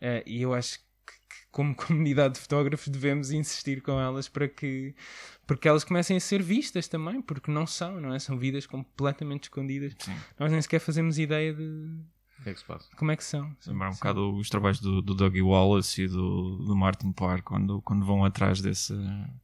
Uh, e eu acho que, como comunidade de fotógrafos, devemos insistir com elas para que, porque elas comecem a ser vistas também, porque não são, não é? São vidas completamente escondidas. Sim. Nós nem sequer fazemos ideia de o que é que se passa? Como é que são? Lembrar um bocado os trabalhos do, do Dougie Wallace e do, do Martin Parr quando, quando vão atrás desse,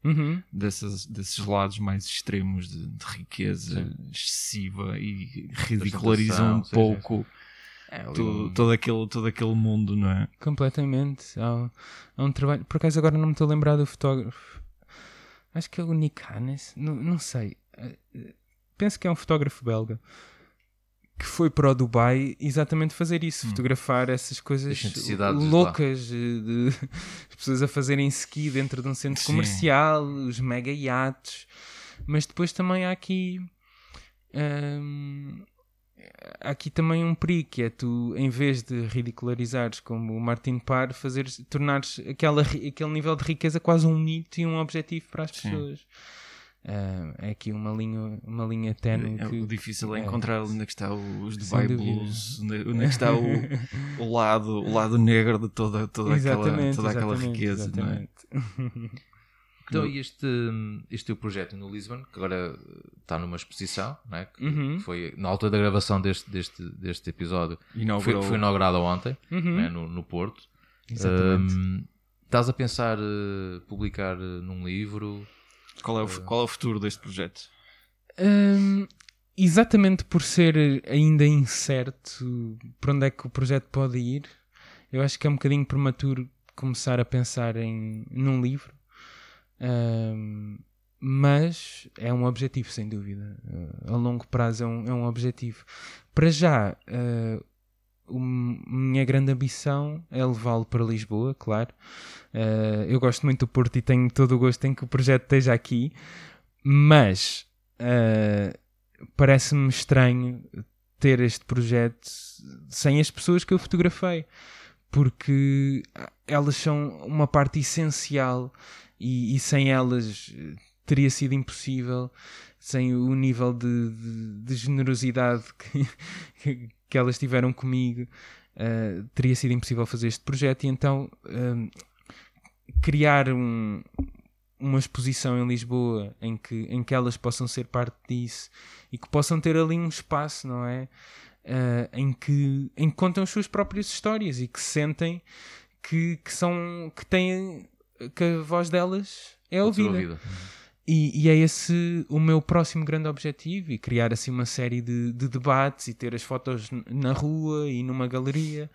uhum. desses, desses lados mais extremos de, de riqueza sim. excessiva e ridicularizam um pouco. Sim, sim. É, todo, todo, aquele, todo aquele mundo, não é? Completamente. Há, há um trabalho. Por acaso agora não me estou a lembrar do fotógrafo. Acho que é o Nick Hannes. Não, não sei. Eh, penso que é um fotógrafo belga que foi para o Dubai exatamente fazer isso, hum. fotografar essas coisas loucas de, de pessoas a fazerem ski dentro de um centro Sim. comercial, os mega iates, mas depois também há aqui hum, há aqui também um perigo que é tu, em vez de ridicularizares como o Martin Parr, fazeres, tornares aquela, aquele nível de riqueza quase um mito e um objetivo para as Sim. pessoas. Uh, é aqui uma linha, uma linha tenue. É, que, o difícil é, é encontrar onde é que está os Dubai Blues, onde, onde é que está o, o, lado, o lado negro de toda, toda, aquela, toda aquela riqueza. Exatamente. Não é? Então, e este, este teu projeto no Lisbon, que agora está numa exposição, não é? que uhum. foi na altura da gravação deste, deste, deste episódio, Inaugurou... foi, foi inaugurado ontem, uhum. é? no, no Porto. Exatamente. Um, estás a pensar uh, publicar uh, num livro? Qual é o, qual é o futuro deste projeto? Um, exatamente por ser ainda incerto para onde é que o projeto pode ir, eu acho que é um bocadinho prematuro começar a pensar em, num livro. Um, mas é um objetivo, sem dúvida. Uh, a longo prazo é um, é um objetivo. Para já, uh, a minha grande ambição é levá-lo para Lisboa, claro. Uh, eu gosto muito do Porto e tenho todo o gosto em que o projeto esteja aqui, mas uh, parece-me estranho ter este projeto sem as pessoas que eu fotografei, porque elas são uma parte essencial e, e sem elas teria sido impossível sem o nível de, de, de generosidade que, que, elas tiveram comigo, uh, teria sido impossível fazer este projeto. E então, uh, criar um, uma exposição em Lisboa em que, em que elas possam ser parte disso e que possam ter ali um espaço, não é? Uh, em, que, em que contam as suas próprias histórias e que sentem que, que são que têm que a voz delas é ouvida. ouvida. E, e, é esse o meu próximo grande objetivo e criar assim uma série de, de debates e ter as fotos na rua e numa galeria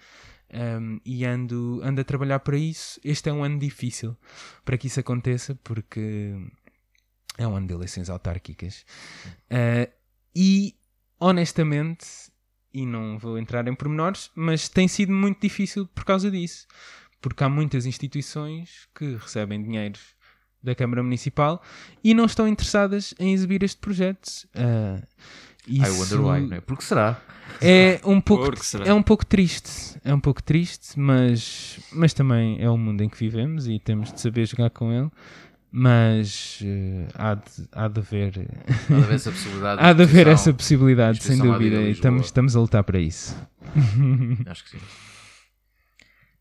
um, e ando, ando a trabalhar para isso. Este é um ano difícil para que isso aconteça porque é um ano de eleições autárquicas uh, e honestamente e não vou entrar em pormenores mas tem sido muito difícil por causa disso porque há muitas instituições que recebem dinheiros da Câmara Municipal e não estão interessadas em exibir este projeto. Uh, isso... I wonder why, não é? Porque será? É um pouco, é um pouco triste, é um pouco triste, mas, mas também é o mundo em que vivemos e temos de saber jogar com ele. Mas uh, há, de, há de haver. Há de haver essa possibilidade. há de haver essa possibilidade, sem dúvida. E estamos, estamos a lutar para isso. Acho que sim.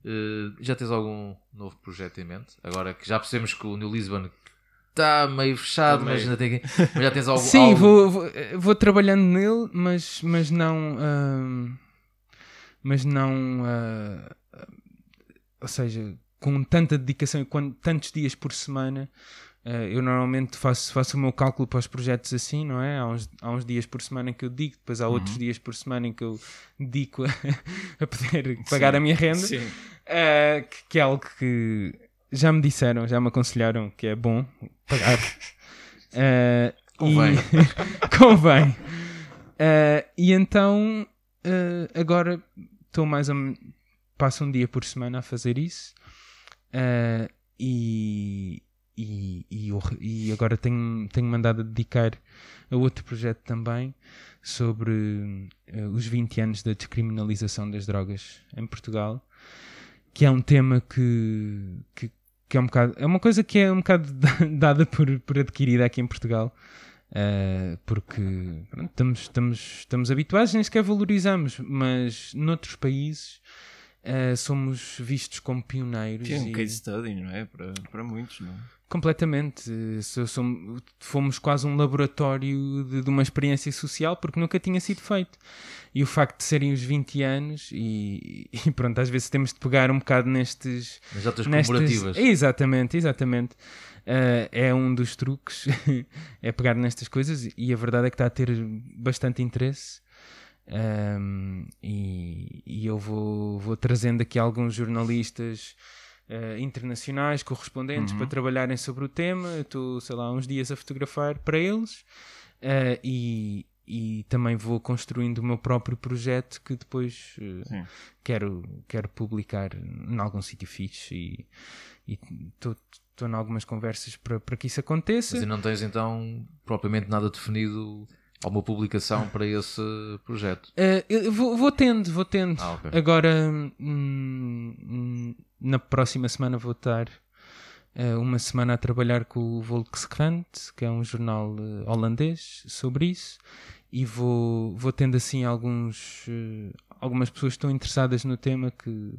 Uh, já tens algum novo projeto em mente? Agora que já percebemos que o New Lisbon está meio fechado, mas ainda tem mas já tens algo. Sim, algo... Vou, vou, vou, trabalhando nele, mas, mas não. Uh, mas não. Uh, ou seja, com tanta dedicação e com tantos dias por semana. Uh, eu normalmente faço, faço o meu cálculo para os projetos assim, não é? Há uns, há uns dias por semana em que eu digo, depois há uhum. outros dias por semana em que eu dedico a, a poder pagar sim, a minha renda, uh, que, que, é algo que já me disseram, já me aconselharam que é bom pagar. Uh, convém. E, convém. e então, agora estou mais a. Passo um dia por semana a fazer isso. e e, e, e, agora tenho, tenho mandado a dedicar a outro projeto também sobre uh, os 20 anos da descriminalização das drogas em Portugal, que é um tema que, que, que é um bocado, é uma coisa que é um bocado dada por, por adquirida aqui em Portugal. Uh, porque pronto, estamos, estamos, estamos habituados, nem sequer valorizamos, mas noutros países uh, somos vistos como pioneiros. Que é um e... case study, não é? Para, para muitos, não é? Completamente. Fomos quase um laboratório de, de, uma experiência social porque nunca tinha sido feito. E o facto de serem os 20 anos, e, e pronto, às vezes temos de pegar um bocado nestes. Nas datas comemorativas. Exatamente, exatamente. Uh, é um dos truques, é pegar nestas coisas e a verdade é que está a ter bastante interesse. Um, e, e eu vou, vou trazendo aqui alguns jornalistas uh, internacionais, correspondentes, uhum. para trabalharem sobre o tema. Estou, sei lá, uns dias a fotografar para eles uh, e, e também vou construindo o meu próprio projeto que depois uh, quero, quero publicar em algum sítio fixe e estou em algumas conversas para, para que isso aconteça. Mas não tens então propriamente nada definido alguma publicação para esse projeto? Uh, eu vou, vou, tendo, vou tendo. Ah, okay. Agora, hum, hum, na próxima semana vou estar uh, uma semana a trabalhar com o Volkskrant, que é um jornal uh, holandês, sobre isso. E vou, vou tendo assim alguns, algumas pessoas que estão interessadas no tema que,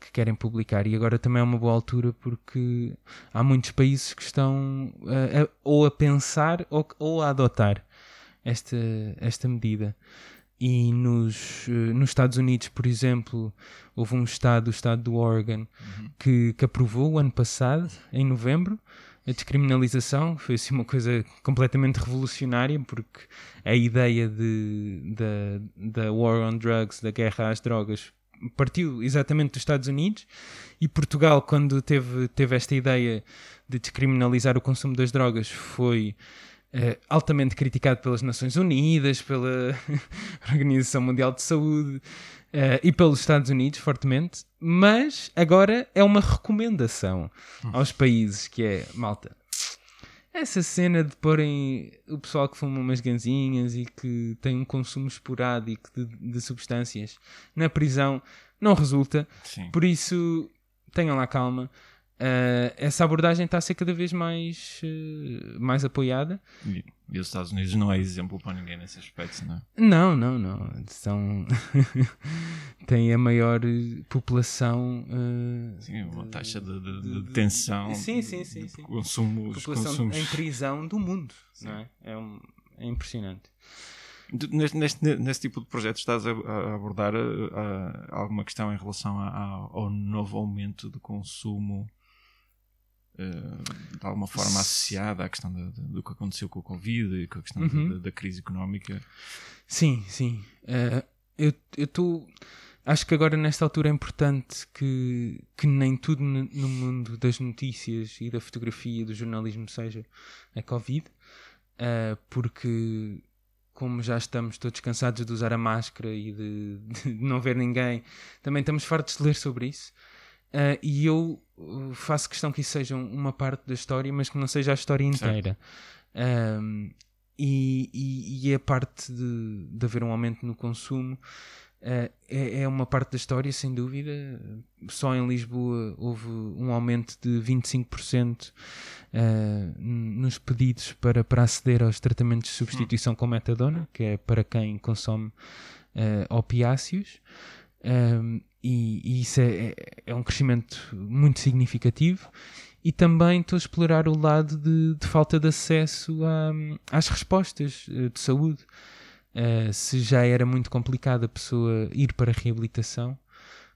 que querem publicar. E agora também é uma boa altura porque há muitos países que estão a, ou a pensar ou, ou a adotar esta, esta medida. E nos, eh, nos Estados Unidos, por exemplo, houve um estado, o estado do Oregon, uhum. que, que aprovou o ano passado, em novembro, a descriminalização. Foi assim uma coisa completamente revolucionária, porque a ideia de, da, da War on Drugs, da guerra às drogas, partiu exatamente dos Estados Unidos e Portugal, quando teve, teve esta ideia de descriminalizar o consumo das drogas, foi uh, altamente criticado pelas Nações Unidas, pela Organização Mundial de Saúde uh, e pelos Estados Unidos, fortemente, mas agora é uma recomendação hum. aos países que é, malta, essa cena de porem o pessoal que fuma umas ganzinhas e que tem um consumo esporádico de, de substâncias na prisão não resulta. Sim. Por isso, tenham lá calma. Uh, essa abordagem está a ser cada vez mais, uh, mais apoiada. E, e, os Estados Unidos não é exemplo para ninguém nesse aspecto, não é? Não, não, não. São... têm a maior população. Uh, sim, uma taxa de, de, de detenção. Sim, sim, sim. sim. Consumo, população consumos... em prisão do mundo, sim. não é? É, um, é impressionante. Neste, neste, neste, tipo de projeto estás a, a abordar a, a, alguma questão em relação ao novo aumento de consumo eh, de alguma forma associada à questão de, de, do que aconteceu com o Covid e com a questão uhum. da, da, crise económica. Sim, sim. Uh, eu estou. Acho que agora, nesta altura, é importante que, que nem tudo no mundo das notícias e da fotografia e do jornalismo seja a Covid, uh, porque, como já estamos todos cansados de usar a máscara e de, de não ver ninguém, também estamos fartos de ler sobre isso. Uh, e eu faço questão que isso seja uma parte da história, mas que não seja a história inteira. Um, e, e, e, a parte de, de haver um aumento no consumo uh, é, é, uma parte da história, sem dúvida. Só em Lisboa houve um aumento de 25% uh, nos pedidos para, para aceder aos tratamentos de substituição com metadona, que é para quem consome uh, opiáceos. Um, e, e, isso é, é, é, um crescimento muito significativo. E também estou a explorar o lado de, de falta de acesso a, às respostas eh, de saúde. Uh, se já era muito complicado a pessoa ir para a reabilitação,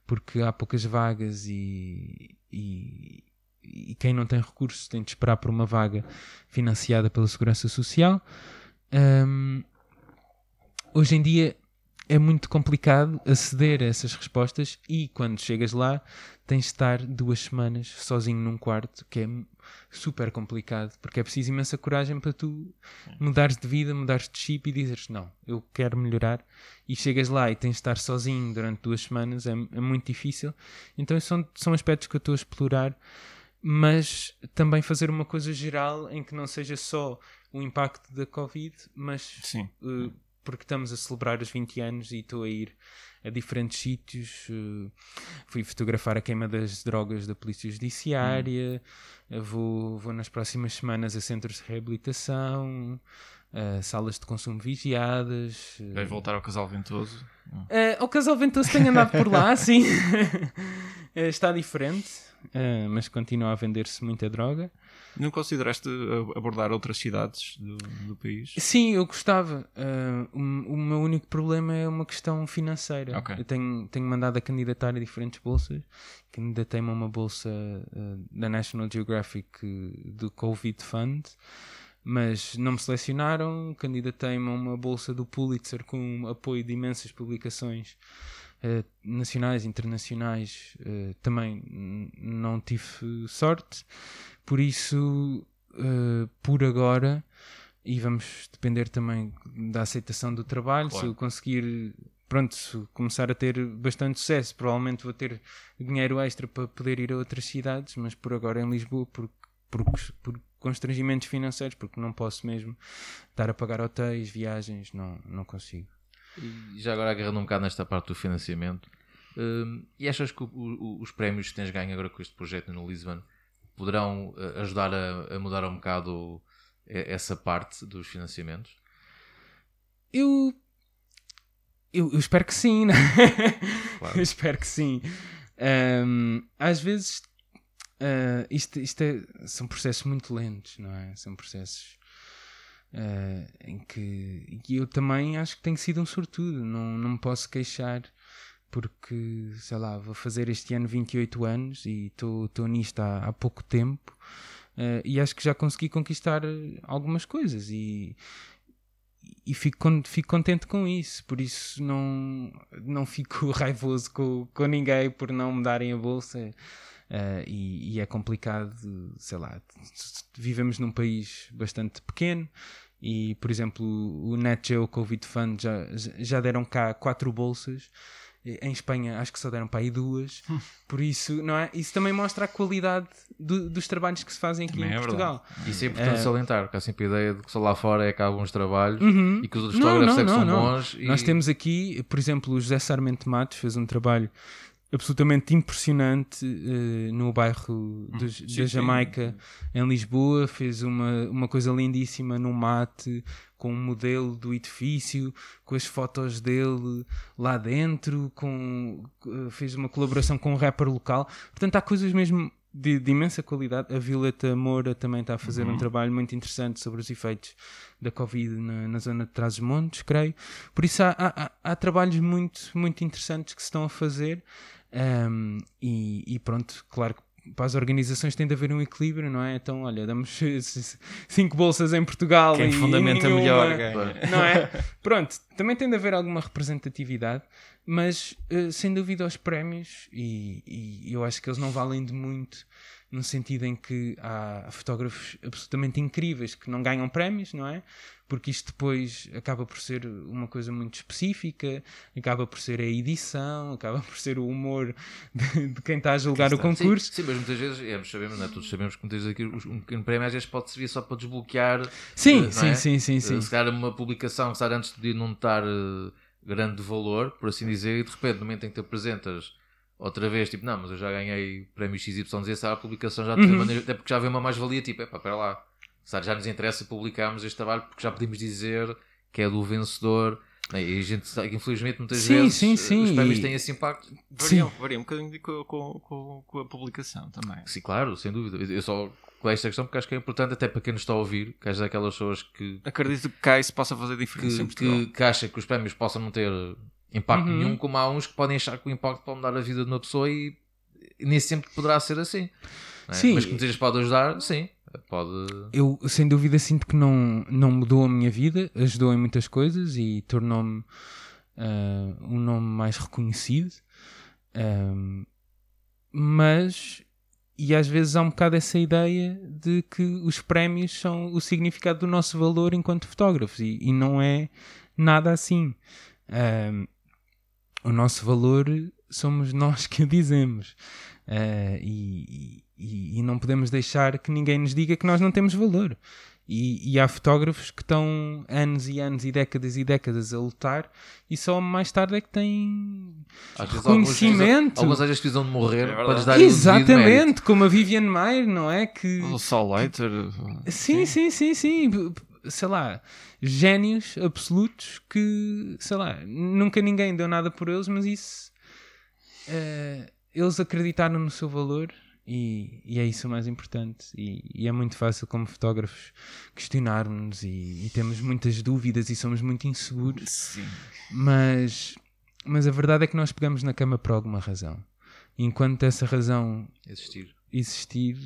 porque há poucas vagas e, e, e quem não tem recursos tem de esperar por uma vaga financiada pela Segurança Social. Um, hoje em dia é muito complicado aceder a essas respostas e quando chegas lá tens de estar duas semanas sozinho num quarto, que é super complicado, porque é preciso imensa coragem para tu mudares de vida, mudares de chip e dizeres não, eu quero melhorar. E chegas lá e tens de estar sozinho durante duas semanas, é, é muito difícil. Então são, são aspectos que eu estou a explorar, mas também fazer uma coisa geral em que não seja só o impacto da Covid, mas uh, porque estamos a celebrar os 20 anos e estou a ir a diferentes sítios. Uh, fui fotografar a queima das drogas da Polícia Judiciária. Hum. Vou, vou nas próximas semanas a centros de reabilitação. Uh, salas de consumo vigiadas. Uh, Vais voltar ao Casal Ventoso? Uh, ao Casal Ventoso tenho andado por lá, sim. está diferente, mas continua a vender-se muita droga. Não consideraste abordar outras cidades do, do país? Sim, eu gostava. Uh, o, o, meu único problema é uma questão financeira. Okay. Eu tenho, tenho mandado a candidatar a diferentes bolsas. Candidatei-me a uma bolsa uh, da National Geographic uh, do Covid Fund, mas não me selecionaram. Candidatei-me a uma bolsa do Pulitzer com apoio de imensas publicações. Uh, nacionais, internacionais, uh, também não tive sorte. Por isso, uh, por agora, e vamos depender também da aceitação do trabalho, claro. se eu conseguir pronto, começar a ter bastante sucesso, provavelmente vou ter dinheiro extra para poder ir a outras cidades, mas por agora em Lisboa, por, por, por constrangimentos financeiros, porque não posso mesmo estar a pagar hotéis, viagens, não, não consigo. E já agora agarrando um bocado nesta parte do financiamento, hum, e achas que o, o, os prémios que tens ganho agora com este projeto no Lisbon poderão eh, ajudar a, a mudar um bocado essa parte dos financiamentos? Eu eu, eu, espero que sim, né? Claro. eu espero que sim. Um, às vezes uh, isto, isto é, são processos muito lentos, não é? São processos uh, em que eu também acho que tenho sido um sortudo, não, não me posso queixar porque, sei lá, vou fazer este ano 28 anos e estou nisto há, há, pouco tempo uh, e acho que já consegui conquistar algumas coisas e, e fico, fico contente com isso, por isso não, não fico raivoso com, com ninguém por não me darem a bolsa. Uh, e, e, é complicado, sei lá, vivemos num país bastante pequeno E, por exemplo, o NetGeo Covid Fund já, já deram cá quatro bolsas. Em Espanha acho que só deram para aí duas. Por isso, não é? Isso também mostra a qualidade do- dos trabalhos que se fazem aqui Também em é Portugal. Isso é importante salientar, porque há sempre a ideia de que só lá fora é que há bons trabalhos Uhum. e que os outros Não, fotógrafos não, é que são não, não. bons. E... Nós temos aqui, por exemplo, o José Sarmento Matos fez um trabalho absolutamente impressionante eh, no bairro dos- sim, da sim. Jamaica, em Lisboa. Fez uma, uma coisa lindíssima no mate, com um modelo do edifício, com as fotos dele lá dentro, com, fez uma colaboração com um rapper local. Portanto, há coisas mesmo de, de imensa qualidade. A Violeta Moura também está a fazer um trabalho muito interessante sobre os efeitos da Covid na, na zona de Trás-os-Montes, creio. Por isso há, há- há- há trabalhos muito, muito interessantes que se estão a fazer. Um, e, e pronto, claro que para as organizações tem de haver um equilíbrio, não é? Então, olha, damos cinco bolsas em Portugal Quem e fundamenta nenhuma- melhor ganha. não é? Pronto, também tem de haver alguma representatividade, mas eh, sem dúvida os prémios, e, e eu acho que eles não valem de muito, no sentido em que há fotógrafos absolutamente incríveis que não ganham prémios, não é? Porque isto depois acaba por ser uma coisa muito específica, acaba por ser a edição, acaba por ser o humor de, de quem está a julgar o concurso. Sim, sim, mas muitas vezes, é, sabemos, não é? todos sabemos que muitas vezes um pequeno prémio às vezes pode servir só para desbloquear. Sim, eh, sim, é? sim, sim, Eh, sim. Se calhar uma publicação se calhar antes de não estar eh, grande valor, por assim dizer, e de repente no momento em que te apresentas outra vez, tipo, não, mas eu já ganhei prémio XYZ, a publicação já te Uhum. maneira, até porque já vê uma mais-valia, tipo, epá, espera lá, calhar já nos interessa publicarmos este trabalho porque já podemos dizer que é do vencedor. né? E a gente sabe infelizmente muitas Sim, vezes sim, sim, os prémios têm esse impacto. Varia, varia um bocadinho com, com, com a publicação também. Sim, claro, sem dúvida. Eu só com esta questão porque acho que é importante até para quem nos está a ouvir, que és daquelas pessoas que, Acredito que cá isso possa fazer diferença que, que, que acha que os prémios possam não ter impacto Uhum. nenhum, como há uns que podem achar que o impacto pode mudar a vida de uma pessoa e, e nem sempre poderá ser assim. é? Sim. Mas que muitas vezes pode ajudar, sim, pode. Eu, sem dúvida, sinto que não, não mudou a minha vida, ajudou em muitas coisas e tornou-me ah, um nome mais reconhecido. Ahm, mas, e às vezes há um bocado essa ideia de que os prémios são o significado do nosso valor enquanto fotógrafos e, e não é nada assim. Ahm, o nosso valor somos nós que o dizemos. Ah, e, e- e não podemos deixar que ninguém nos diga que nós não temos valor. E, e há fotógrafos que estão anos e anos e décadas e décadas a lutar e só mais tarde é que têm Às reconhecimento. Alguns às vezes precisam de morrer É para lhes dar. Exatamente, como a Vivian Mayer, não é? Que... O Sol Leiter. Sim, sim, sim, sim. B- Sei lá, génios absolutos que, sei lá, nunca ninguém deu nada por eles, mas isso. eh, eles acreditaram no seu valor e, e é isso o mais importante. E, e é muito fácil, como fotógrafos, questionarmos e, e temos muitas dúvidas e somos muito inseguros, Sim. mas, mas a verdade é que nós pegamos na cama por alguma razão. Enquanto essa razão Existir. existir,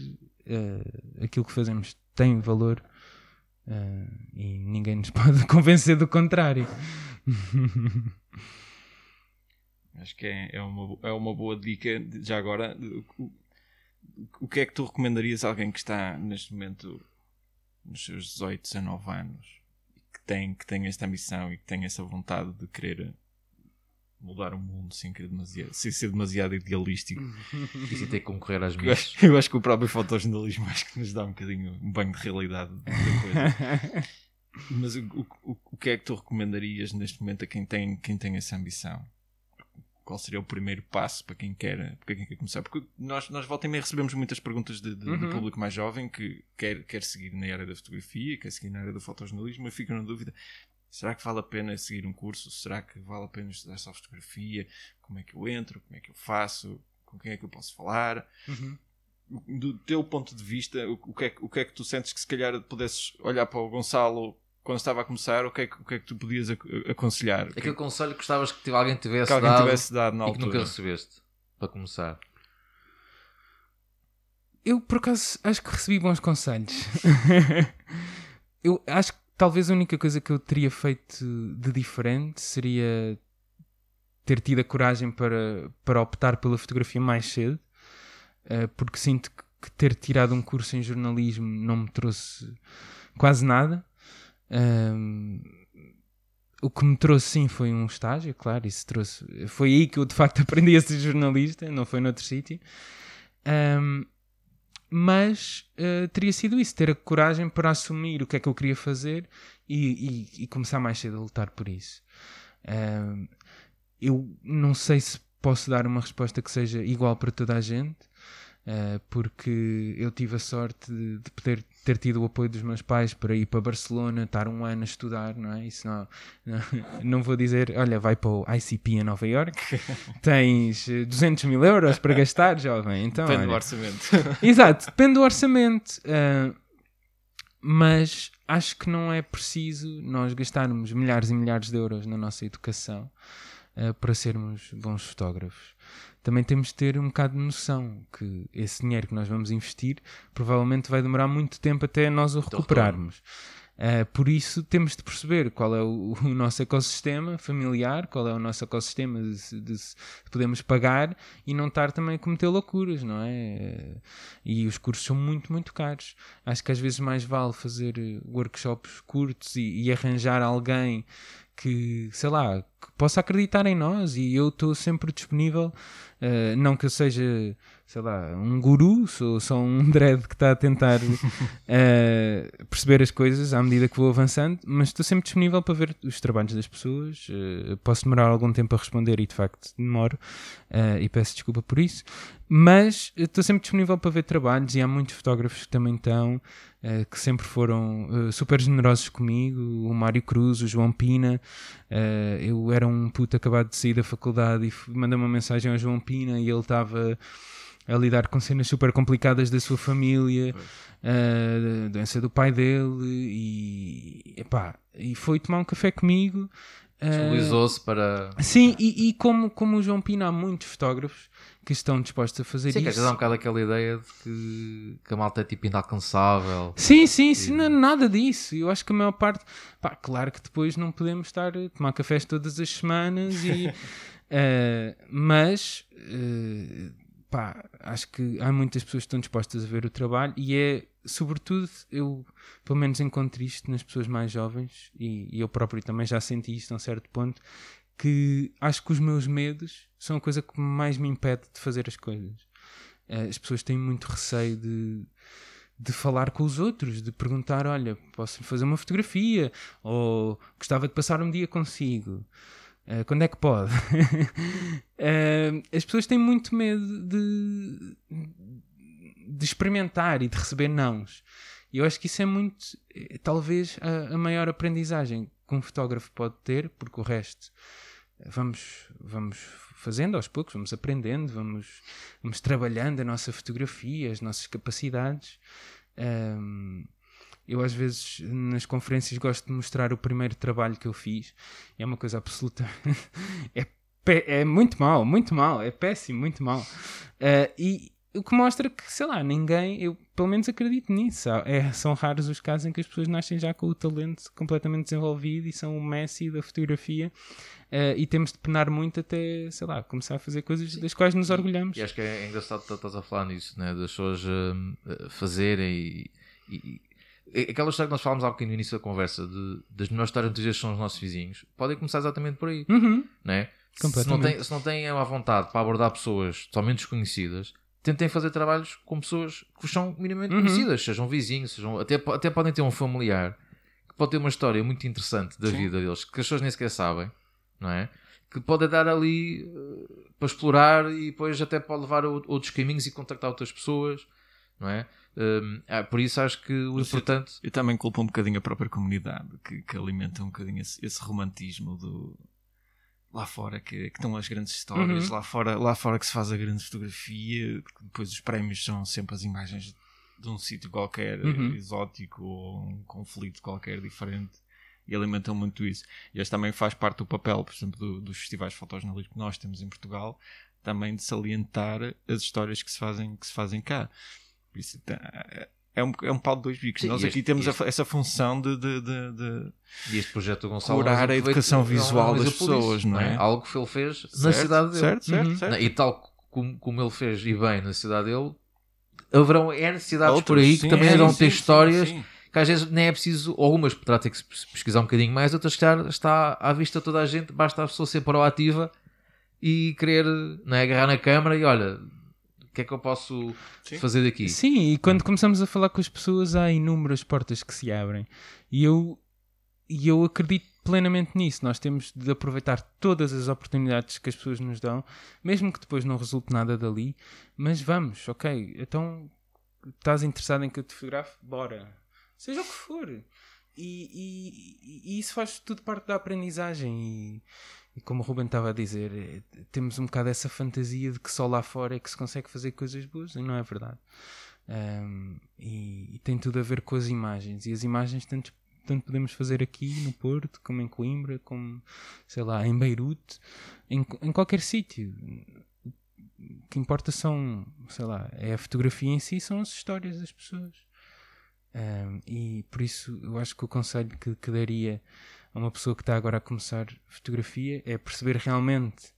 eh, aquilo que fazemos tem valor eh, e ninguém nos pode convencer do contrário. Acho que é, é, uma, é uma boa dica. de- Já agora, de- o, que é que tu recomendarias a alguém que está neste momento nos seus 18, 19 anos e que tem, que tem esta ambição e que tem essa vontade de querer mudar o mundo sem, querer demasiado, sem ser demasiado idealístico? E se ter que concorrer às Eu minhas. acho, eu acho que o próprio fotojornalismo acho que nos dá um bocadinho um banho de realidade. Mas o, o- o que é que tu recomendarias neste momento a quem tem, quem tem essa ambição? Qual seria o primeiro passo para quem quer, para quem quer começar? Porque nós, nós volta e meia recebemos muitas perguntas de, de, Uhum. do público mais jovem que quer, quer seguir na área da fotografia, quer seguir na área do fotojornalismo e fica na dúvida: será que vale a pena seguir um curso? Será que vale a pena estudar só fotografia? Como é que eu entro? Como é que eu faço? Com quem é que eu posso falar? do teu ponto de vista, o, o que é, o que é que tu sentes que se calhar pudesses olhar para o Gonçalo quando estava a começar, o que é que, o que, é que tu podias ac- aconselhar? Aquele conselho que gostavas que alguém tivesse que alguém dado tivesse dado na e que nunca altura. recebeste. Para começar. Eu, por acaso, acho que recebi bons conselhos. eu acho que talvez a única coisa que eu teria feito de diferente seria ter tido a coragem para, para optar pela fotografia mais cedo, eh, porque sinto que ter tirado um curso em jornalismo não me trouxe quase nada. Um, o que me trouxe sim foi um estágio, claro, isso trouxe. Foi aí que eu de facto aprendi a ser jornalista, não foi noutro sítio. Um, mas uh, teria sido isso, ter a coragem para assumir o que é que eu queria fazer e, e, e começar mais cedo a lutar por isso. Um, eu não sei se posso dar uma resposta que seja igual para toda a gente, uh, porque eu tive a sorte de, de, poder ter tido o apoio dos meus pais para ir para Barcelona, estar um ano a estudar, não é? Isso não, não, não vou dizer, olha, vai para o ICP em Nova York, tens 200 mil euros para gastar, jovem. Então, depende olha, do orçamento. Exato, depende do orçamento. Uh, mas acho que não é preciso nós gastarmos milhares e milhares de euros na nossa educação uh, para sermos bons fotógrafos. Também temos de ter um bocado de noção que esse dinheiro que nós vamos investir provavelmente vai demorar muito tempo até nós o recuperarmos. Uh, por isso temos de perceber qual é o, o, nosso ecossistema familiar, qual é o nosso ecossistema de, de, de, podemos pagar e não estar também a cometer loucuras, não é? Uh, e os cursos são muito, muito caros. Acho que às vezes mais vale fazer workshops curtos e, e arranjar alguém que, sei lá, que possa acreditar em nós e eu estou sempre disponível. Uh, não que eu seja, sei lá, um guru, sou só um dread que está a tentar uh, perceber as coisas à medida que vou avançando, mas estou sempre disponível para ver os trabalhos das pessoas. Uh, posso demorar algum tempo a responder e de facto demoro, e peço desculpa por isso, mas estou sempre disponível para ver trabalhos e há muitos fotógrafos que também estão. Uh, que sempre foram uh, super generosos comigo, o Mário Cruz, o João Pina. Uh, eu era um puto acabado de sair da faculdade e mandei uma mensagem ao João Pina e ele estava a lidar com cenas super complicadas da sua família, a doença do pai dele e, epá, e foi tomar um café comigo. Disponibilizou-se para. Sim, e, e, como, como o João Pina há muitos fotógrafos que estão dispostos a fazer sim, isso. Sim, que às um bocado aquela ideia de que, que a malta é tipo inalcançável. Sim, sim, sim, não, nada disso. Eu acho que a maior parte. Pá, claro que depois não podemos estar a tomar cafés todas as semanas e. uh, mas. Uh, pá, acho que há muitas pessoas que estão dispostas a ver o trabalho e é, sobretudo, eu pelo menos encontro isto nas pessoas mais jovens e, e eu próprio também já senti isto a um certo ponto, que acho que os meus medos são a coisa que mais me impede de fazer as coisas. Eh, as pessoas têm muito receio de, de falar com os outros, de perguntar: olha, posso fazer uma fotografia? Ou gostava de passar um dia consigo. Uh, quando é que pode? uh, as pessoas têm muito medo de, de experimentar e de receber nãos. E eu acho que isso é muito, talvez, a, a maior aprendizagem que um fotógrafo pode ter, porque o resto vamos, vamos fazendo aos poucos, vamos aprendendo, vamos, vamos trabalhando a nossa fotografia, as nossas capacidades. Um, eu às vezes nas conferências gosto de mostrar o primeiro trabalho que eu fiz. É uma coisa absoluta. é, é muito mal, muito mal, é péssimo, muito mal. Uh, e o que mostra que, sei lá, ninguém, eu pelo menos acredito nisso. É, são raros os casos em que as pessoas nascem já com o talento completamente desenvolvido e são o Messi da fotografia. Uh, e temos de penar muito até, sei lá, começar a fazer coisas das quais nos orgulhamos. E, e acho que é engraçado que estás a falar nisso, né? das pessoas uh, fazerem e, e, Aquela história que nós falámos há bocadinho no início da conversa de, das melhores histórias que são os nossos vizinhos, podem começar exatamente por aí. Uhum. Né? Se, não tem, se não têm a vontade para abordar pessoas totalmente desconhecidas, tentem fazer trabalhos com pessoas que são minimamente uhum. conhecidas, sejam vizinhos, sejam, até, até podem ter um familiar que pode ter uma história muito interessante da Sim. vida deles, que as pessoas nem sequer sabem não é? Que pode dar ali uh, para explorar e depois até pode levar a outros caminhos e contactar outras pessoas, não é? Um, ah, por isso acho que o importante. Eu, eu, também culpo um bocadinho a própria comunidade que, que alimenta um bocadinho esse, esse romantismo do lá fora que, que estão as grandes histórias, uhum. lá, fora, lá fora que se faz a grande fotografia, depois os prémios são sempre as imagens de um sítio qualquer uhum. exótico ou um conflito qualquer diferente e alimentam muito isso. E este também faz parte do papel, por exemplo, do, dos festivais de fotojornalismo que nós temos em Portugal, também de salientar as histórias que se fazem, que se fazem cá. Isso, é, é um, é um pau de dois bicos. Sim, Nós este, aqui temos este, essa função de, de, de, de e este projeto do Gonçalo curar a educação visual das pessoas, não é? Algo que ele fez certo, na cidade dele. Certo, certo, uhum. certo. E tal como, como ele fez e bem na cidade dele, haverão é necessidades Outros, por aí sim, que também é, irão ter sim, histórias. Sim, que às vezes nem é preciso, algumas poderá ter que pesquisar um bocadinho mais, outras que está à vista toda a gente, basta a pessoa ser proativa e querer não é, agarrar na câmara e olha, o que é que eu posso Sim. fazer daqui? Sim, e quando começamos a falar com as pessoas, há inúmeras portas que se abrem. E eu, e eu acredito plenamente nisso. Nós temos de aproveitar todas as oportunidades que as pessoas nos dão, mesmo que depois não resulte nada dali. Mas vamos, ok, então estás interessado em que eu te fotografe? Bora. Seja o que for. E, e- e isso faz tudo parte da aprendizagem. E, e como o Ruben estava a dizer, eh, temos um bocado essa fantasia de que só lá fora é que se consegue fazer coisas boas, e não é verdade. Um, e, e tem tudo a ver com as imagens. E as imagens tanto, tanto podemos fazer aqui no Porto, como em Coimbra, como sei lá, em Beirute, em, em qualquer sítio. O que importa são, sei lá, é a fotografia em si, são as histórias das pessoas. Um, e por isso eu acho que o conselho que, que daria uma pessoa que está agora a começar fotografia é perceber realmente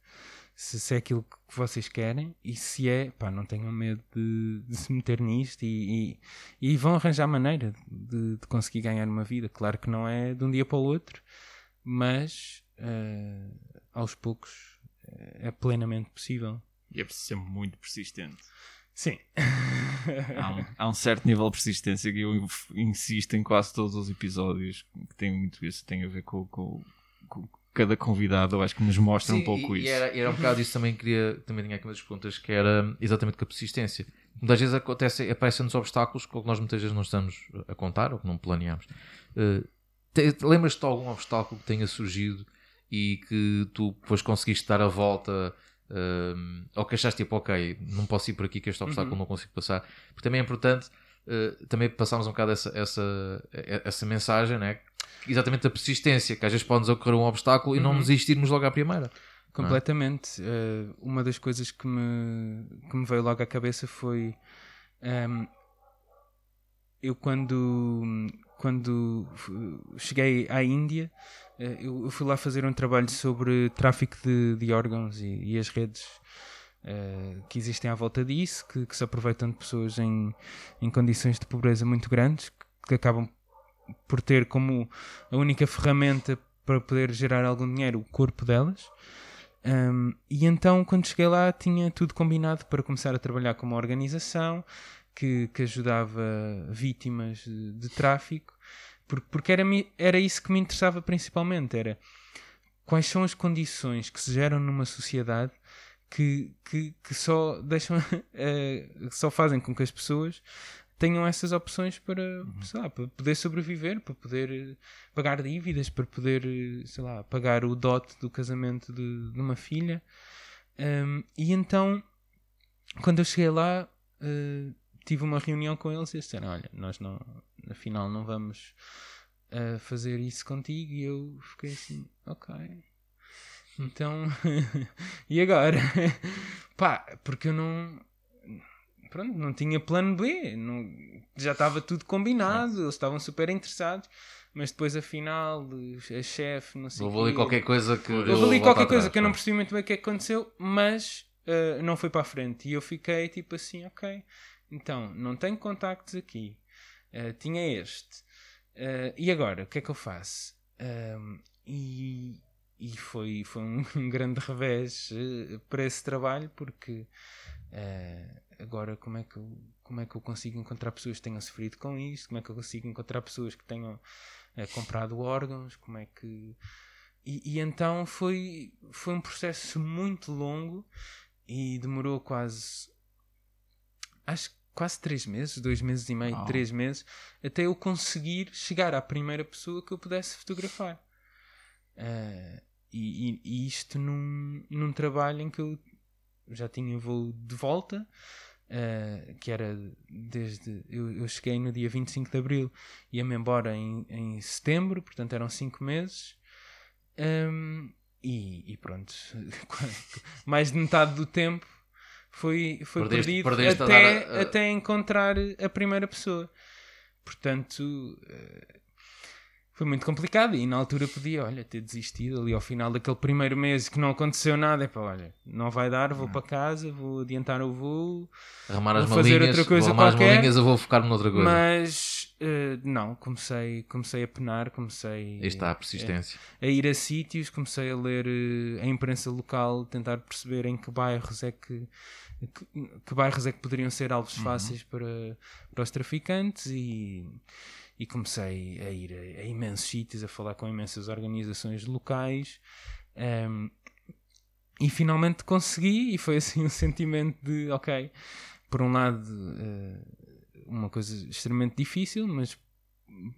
se, se é aquilo que vocês querem e se é, pá, não tenham medo de, de se meter nisto e, e, e vão arranjar maneira de, de conseguir ganhar uma vida. Claro que não é de um dia para o outro, mas eh, aos poucos eh, é plenamente possível. E é preciso ser muito persistente. Sim. Há um, há um certo nível de persistência que eu insisto em quase todos os episódios que tem muito isso, tem a ver com, com- com cada convidado, eu acho que nos mostra um Sim, pouco e, isso. E era, e era um bocado isso também queria, também tinha aqui umas perguntas que era exatamente com a persistência. Muitas vezes acontece, aparecem-nos obstáculos com que nós muitas vezes não estamos a contar ou que não planeamos. Te- Lembras-te de algum obstáculo que tenha surgido e que tu depois conseguiste dar a volta eh, ou que achaste tipo, ok, não posso ir por aqui que este obstáculo não consigo passar. Porque também é importante eh, também passarmos um bocado essa, essa, essa mensagem, né? exatamente a persistência, que às vezes pode-nos ocorrer um obstáculo e não desistirmos logo à primeira. Completamente. Eh, uma das coisas que me, que me veio logo à cabeça foi ehm, eu quando, quando cheguei à Índia, eu, eu fui lá fazer um trabalho sobre tráfico de, de órgãos e, e as redes eh, que existem à volta disso, que, que se aproveitam de pessoas em, em condições de pobreza muito grandes, que, que acabam por ter como a única ferramenta para poder gerar algum dinheiro o corpo delas. Um, e então, quando cheguei lá, tinha tudo combinado para começar a trabalhar com uma organização que, que ajudava vítimas de, de tráfico, porque, era, era isso que me interessava principalmente: era quais são as condições que se geram numa sociedade que, que, que só deixam, que só fazem com que as pessoas tenham essas opções para, sei lá, para poder sobreviver, para poder eh, pagar dívidas, para poder, eh, sei lá, pagar o dote do casamento de, de uma filha. Um, e então, quando eu cheguei lá, eh, tive uma reunião com eles e eles disseram: Olha, nós não, afinal não vamos eh, fazer isso contigo. E eu fiquei assim: Ok. Então, e agora? Pá, porque eu não. Pronto, não tinha plano B, não, já estava tudo combinado, eles estavam super interessados, mas depois afinal, a chefe, não sei Houve quê, ali qualquer coisa que. Houve ali qualquer coisa que eu não percebi muito bem o que é que aconteceu, mas uh, não foi para a frente. E eu fiquei tipo assim, ok, então não tenho contactos aqui, Uh, tinha este. Uh, e agora, o que é que eu faço? E e foi, foi um, grande revés uh, para esse trabalho, porque uh, agora como é, que eu, como é que eu consigo encontrar pessoas que tenham sofrido com isto? Como é que eu consigo encontrar pessoas que tenham uh, comprado órgãos? Como é que e, e então foi, foi um processo muito longo e demorou quase acho quase três meses, dois meses e meio, Uau. três meses, até eu conseguir chegar à primeira pessoa que eu pudesse fotografar. Ah, e, e- e isto num, num trabalho em que eu já tinha voo de volta, ah, que era desde. Eu, eu cheguei no dia 25 de abril, ia-me embora em, em setembro, portanto eram cinco meses. Ahm, e, e pronto, mais de metade do tempo foi, foi Perdeste- perdido perdeste a até, a- a- até encontrar a primeira pessoa. Portanto, eh, foi muito complicado e na altura podia, olha, ter desistido ali ao final daquele primeiro mês que não aconteceu nada. É para, olha, não vai dar, vou para casa, vou adiantar o voo. Arrumar as Vou fazer malinhas, outra coisa vou arrumar as qualquer, malinhas, eu vou focar-me noutra coisa. Mas eh, não, comecei, comecei a penar, comecei está a persistência. a ir a sítios, comecei a ler eh, a imprensa local, tentar perceber em que bairros é que, que, que bairros é que poderiam ser alvos fáceis para, para os traficantes e, e comecei a ir a, a imensos sítios, a falar com imensas organizações locais. ehm, e finalmente consegui, e foi assim um sentimento de, ok, por um lado, eh, uma coisa extremamente difícil, mas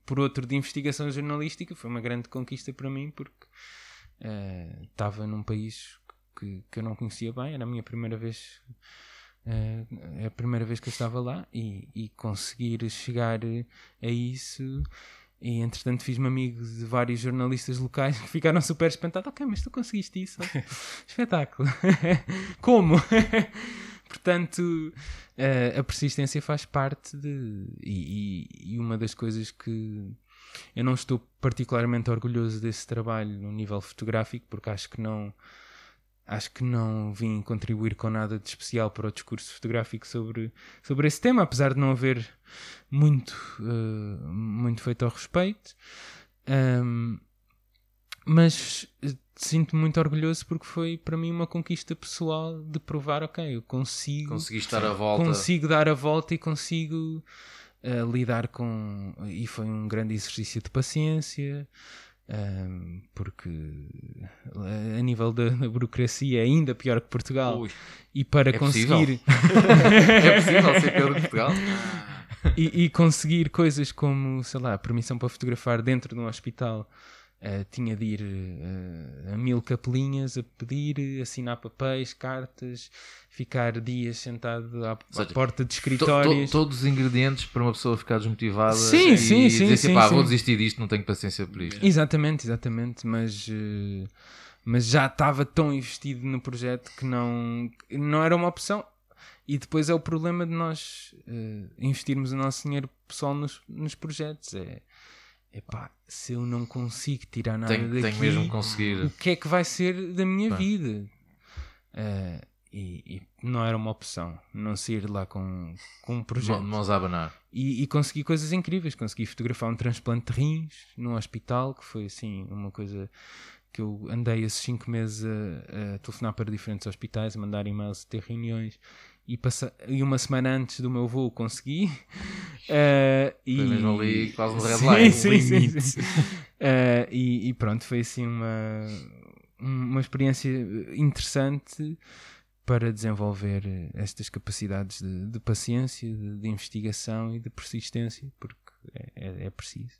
por outro, de investigação jornalística, foi uma grande conquista para mim, porque eh, estava num país que, que eu não conhecia bem, era a minha primeira vez. é a primeira vez que eu estava lá e, e conseguir chegar a isso e entretanto fiz-me amigo de vários jornalistas locais que ficaram super espantados. Ok, mas tu conseguiste isso? Espetáculo. Como? Portanto, eh, a persistência faz parte de. E, e- e uma das coisas que eu não estou particularmente orgulhoso desse trabalho no nível fotográfico, porque acho que não. Acho que não vim contribuir com nada de especial para o discurso fotográfico sobre, sobre esse tema, apesar de não haver muito, eh, muito feito ao respeito. Ahm, mas eh, sinto-me muito orgulhoso porque foi para mim uma conquista pessoal de provar, ok, eu consigo, Consegui estar à volta. consigo dar a volta e consigo eh, lidar com. E foi um grande exercício de paciência. Ahm, porque eh, a nível da, da burocracia é ainda pior que Portugal Ui, e para É conseguir é possível ser pior que Portugal? e, e conseguir coisas como, sei lá, permissão para fotografar dentro de um hospital. eh, tinha de ir eh, a mil capelinhas a pedir, assinar papéis, cartas, ficar dias sentado à, à seja, porta de To- to- escritórios. todos os ingredientes para uma pessoa ficar desmotivada Sim, e sim, sim, dizer assim, sim, pá, sim. vou desistir disto, não tenho paciência por isto. Exatamente, exatamente, mas, eh, mas já estava tão investido no projeto que não, não era uma opção. E depois é o problema de nós eh, investirmos o nosso dinheiro pessoal nos, nos projetos. É, epá, se eu não consigo tirar nada Tenho, daqui, tenho mesmo conseguir. o que é que vai ser da minha Pá. vida? Eh, e, e não era uma opção não sair de lá com, com um projeto. Mãos a abanar. E, e consegui coisas incríveis. Consegui fotografar um transplante de rins num hospital, que foi assim uma coisa que eu andei esses cinco meses a, a telefonar para diferentes hospitais, a mandar e-mails, a ter reuniões. E, passa, e uma semana antes do meu voo consegui. Eh, e, Foi mesmo ali quase no red Sim, sim, sim. Eh, e, e pronto, foi assim uma, uma experiência interessante para desenvolver estas capacidades de, de paciência, de, de investigação e de persistência, porque é, é- é preciso.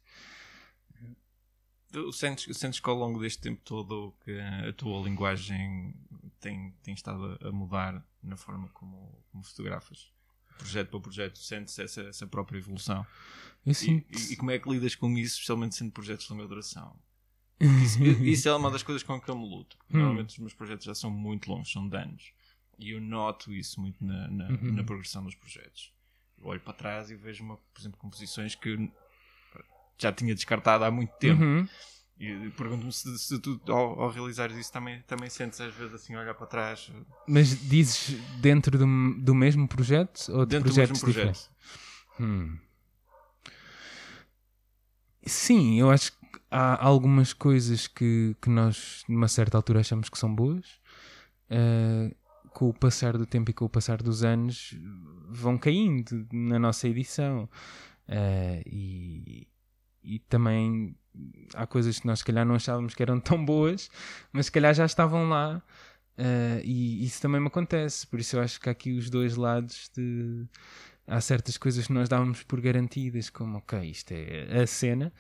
Tu sentes, sentes que ao longo deste tempo todo que a tua linguagem tem, tem estado a mudar na forma como, como fotografas? Projeto para projeto, sentes essa, essa própria evolução? Eu E, sinto. e- e como é que lidas com isso, especialmente sendo projetos de longa duração? Isso, isso é uma das coisas com que eu me luto. porque Hum. Normalmente os meus projetos já são muito longos, são de anos. E eu noto isso muito na, na, Uhum. na progressão dos projetos. Eu olho para trás e vejo, uma, por exemplo, composições que já tinha descartado há muito tempo. Uhum. E pergunto-me se, se tu, ao, ao realizares isso, também, também sentes às vezes assim, olhar para trás, Mas dizes dentro do, do mesmo projeto ou de dentro do projetos mesmo projeto. Hum. Sim, eu acho que há algumas coisas que, que nós, numa certa altura, achamos que são boas. eh, com o passar do tempo e com o passar dos anos, vão caindo na nossa edição. Eh, e, e também há coisas que nós, se calhar, não achávamos que eram tão boas, mas se calhar já estavam lá. eh, e isso também me acontece. Por isso, eu acho que há aqui os dois lados de há certas coisas que nós dávamos por garantidas, como ok, isto é a cena,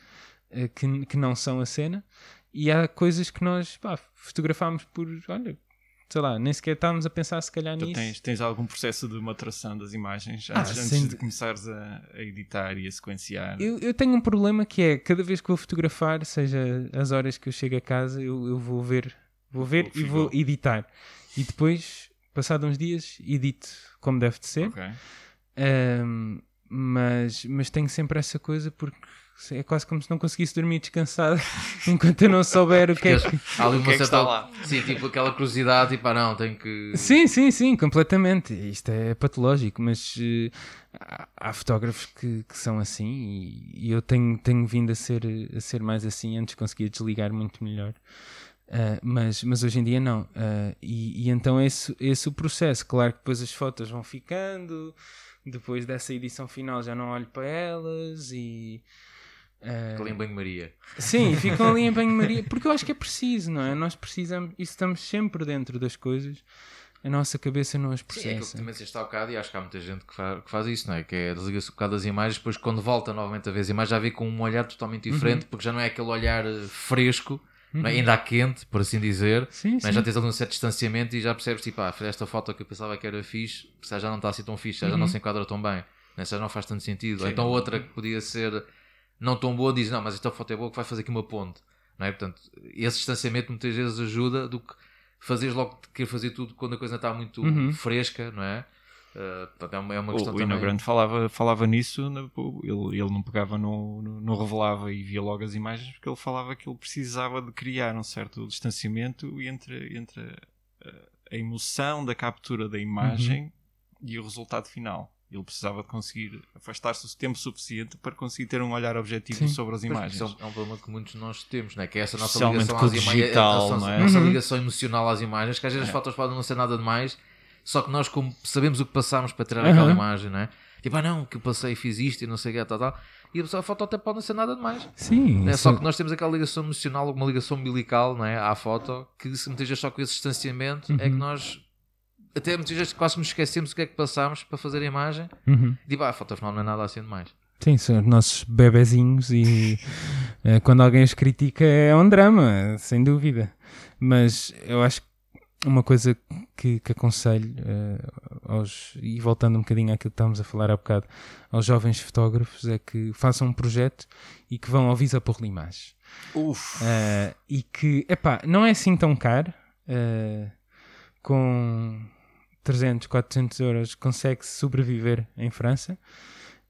eh, que, que não são a cena, e há coisas que nós pá, fotografámos por, olha, sei lá, nem sequer estávamos a pensar se calhar Então nisso. tens, tens algum processo de maturação das imagens Ah, antes, antes de começares a, a editar e a sequenciar? Eu, eu tenho um problema que é cada vez que vou fotografar, seja as horas que eu chego a casa, eu, eu vou ver, vou ver e vou editar. E depois, passado uns dias, edito como deve de ser. Ok. Ahm, mas, mas tenho sempre essa coisa porque É quase como se não conseguisse dormir descansado enquanto eu não souber o que é que. Há ali uma que é que certa. está lá? Sim, tipo aquela curiosidade, tipo, ah, não, tenho que. Sim, sim, sim, completamente. Isto é patológico, mas eh, há, há fotógrafos que, que são assim e, e eu tenho, tenho vindo a ser, a ser mais assim. Antes conseguia desligar muito melhor. Ah, mas, mas hoje em dia não. Ah, e, e então esse, esse o processo. Claro que depois as fotos vão ficando, depois dessa edição final já não olho para elas e. Ali em banho-maria. Sim, ficam ali em banho-maria, porque eu acho que é preciso, não é? Nós precisamos, e estamos sempre dentro das coisas, a nossa cabeça não as Sim, é aquilo que processa. também disseste há bocado e acho que há muita gente que faz, que faz isso, não é? Que é desliga-se um bocado das imagens, depois quando volta novamente a ver as imagens já vê com um olhar totalmente Uhum. diferente, porque já não é aquele olhar eh, fresco, é? ainda há quente, por assim dizer, Sim, mas sim. já tens ali um certo distanciamento e já percebes, tipo, ah, esta foto que eu pensava que era fixe, se já não está assim tão fixe, se já não se enquadra tão bem, né? se já não faz tanto sentido. Ou então outra que podia ser não tão boa, diz, não, mas esta foto é boa que vai fazer aqui uma ponte, não é? Portanto, esse distanciamento muitas vezes ajuda do que fazeres logo querer fazer tudo quando a coisa está muito Uhum. fresca, não é? Uh, portanto, é uma, é uma questão O, o também. Grande falava, falava nisso, ele, ele não pegava, no, no, não revelava e via logo as imagens, porque ele falava que ele precisava de criar um certo distanciamento entre, entre a, a emoção da captura da imagem e o resultado final. Ele precisava de conseguir afastar-se o tempo suficiente para conseguir ter um olhar objetivo Sim. sobre as imagens. isso é um- é um problema que muitos de nós temos, não é? Que é essa nossa ligação às imagens, digital, a nossa, não é? nossa Uhum. ligação emocional às imagens, que às vezes as É. fotos podem não ser nada demais, só que nós como sabemos o que passámos para tirar Uhum. aquela imagem, não é? Tipo, ah não, que eu passei, fiz isto e não sei o que, tal, tal. E a pessoa- a foto até pode não ser nada demais. Sim, É isso- só que nós temos aquela ligação emocional, uma ligação umbilical, não é? À foto, que se vezes só com esse distanciamento é que Uhum. nós até muitas vezes quase nos esquecemos o que é que passámos para fazer a imagem. Uhum. E tipo, ah, a foto afinal não é nada assim demais. Sim, são os nossos bebezinhos e eh, quando alguém os critica é um drama, sem dúvida. Mas eu acho que uma coisa que, que aconselho eh, aos, e voltando um bocadinho àquilo que estávamos a falar há bocado, aos jovens fotógrafos é que façam um projeto e que vão ao Visa por Limages. Uf, Eh, e que, epá, não é assim tão caro. eh, com 300, 400 euros consegue-se sobreviver em França.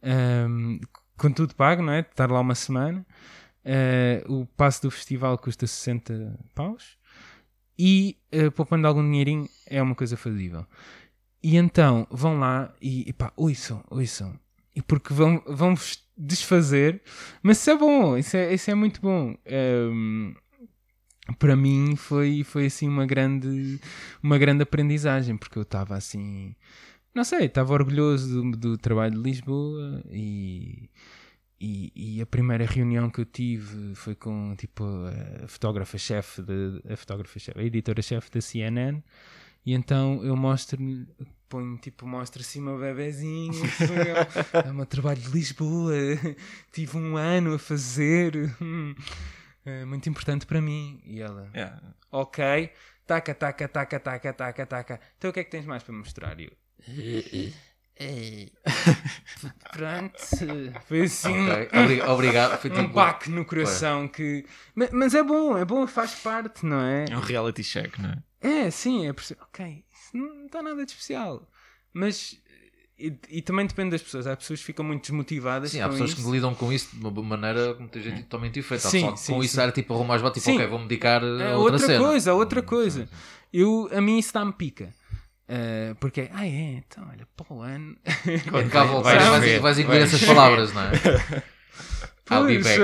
Ehm, com tudo pago, não é? Estar lá uma semana. Eh, o passe do festival custa 60 paus. E eh, poupando algum dinheirinho é uma coisa fazível. E então vão lá e, e pá, ouçam, ouçam. E porque vão, vão desfazer, mas isso é bom, isso é, isso é muito bom. Ehm, para mim foi, foi assim uma grande, uma grande aprendizagem, porque eu estava assim, não sei, estava orgulhoso do, do trabalho de Lisboa e, e, e a primeira reunião que eu tive foi com tipo a fotógrafa-chefe, a fotógrafa-chefe, a editora-chefe da CNN. E então eu mostro-lhe, ponho tipo, mostro assim o meu bebezinho, foi, é o meu trabalho de Lisboa, tive um ano a fazer, muito importante para mim. E ela, é. ok, taca, taca, taca, taca, taca, taca. Então o que é que tens mais para mostrar? E eu, "Eh, pronto, foi assim Ok, obri- Obrigado. Foi um baque no coração que. Ma- Mas é bom, é bom, faz parte, não é? é um reality check, não é? É, sim, é perce- ok, isso não está nada de especial. Mas e, e também depende das pessoas. Há pessoas que ficam muito desmotivadas. Sim, há pessoas isso. que lidam com isso de uma maneira muita gente totalmente diferente. Sim, que sim, com sim. isso era tipo arrumar as botas, tipo, Sim. ok, vou-me dedicar a É outra, outra cena. coisa, outra coisa. Eu, a mim isso dá-me pica. Eh, porque, ah é, então olha, para o ano. Quando cá voltar, Vais vais, vais incluir vais essas palavras, não é? I'll be back.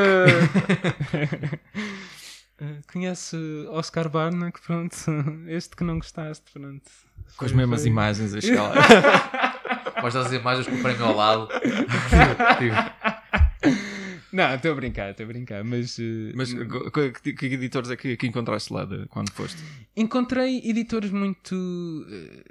eh, conhece Oscar Barnack, pronto. Este que não gostaste, pronto. Com as mesmas imagens a chegar lá. Mostras as imagens com o prémio ao lado. Tipo, Não, estou a brincar, estou a brincar, mas, eh, Mas co- que, que editores é que, que encontraste lá de, quando foste? encontrei editores muito. eh,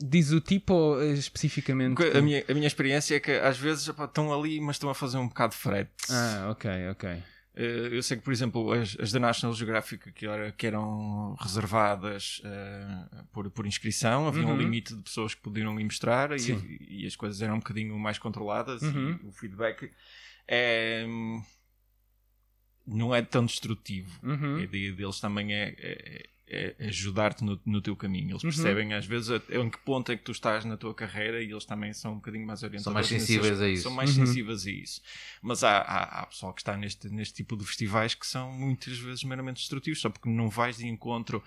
diz o tipo ou eh, especificamente? A minha, a minha experiência é que às vezes epá, estão ali, mas estão a fazer um bocado de frete. Ah, ok, ok. Eh, Eu sei que, por exemplo, as, as da National Geographic que, era- que eram reservadas eh, por, por inscrição, havia um Uhum. limite de pessoas que podiam ir mostrar e, e as coisas eram um bocadinho mais controladas Uhum. e o feedback é, não é tão destrutivo. Uhum. A ideia deles também é, é, é, é ajudar-te no, no teu caminho. Eles Uhum. percebem às vezes a- em que ponto é que tu estás na tua carreira e eles também são um bocadinho mais orientados. mais nesse sensíveis a isso. São mais Uhum. sensíveis a isso. Mas há, há, há pessoal que está neste, neste tipo de festivais que são muitas vezes meramente destrutivos, só porque não vais de encontro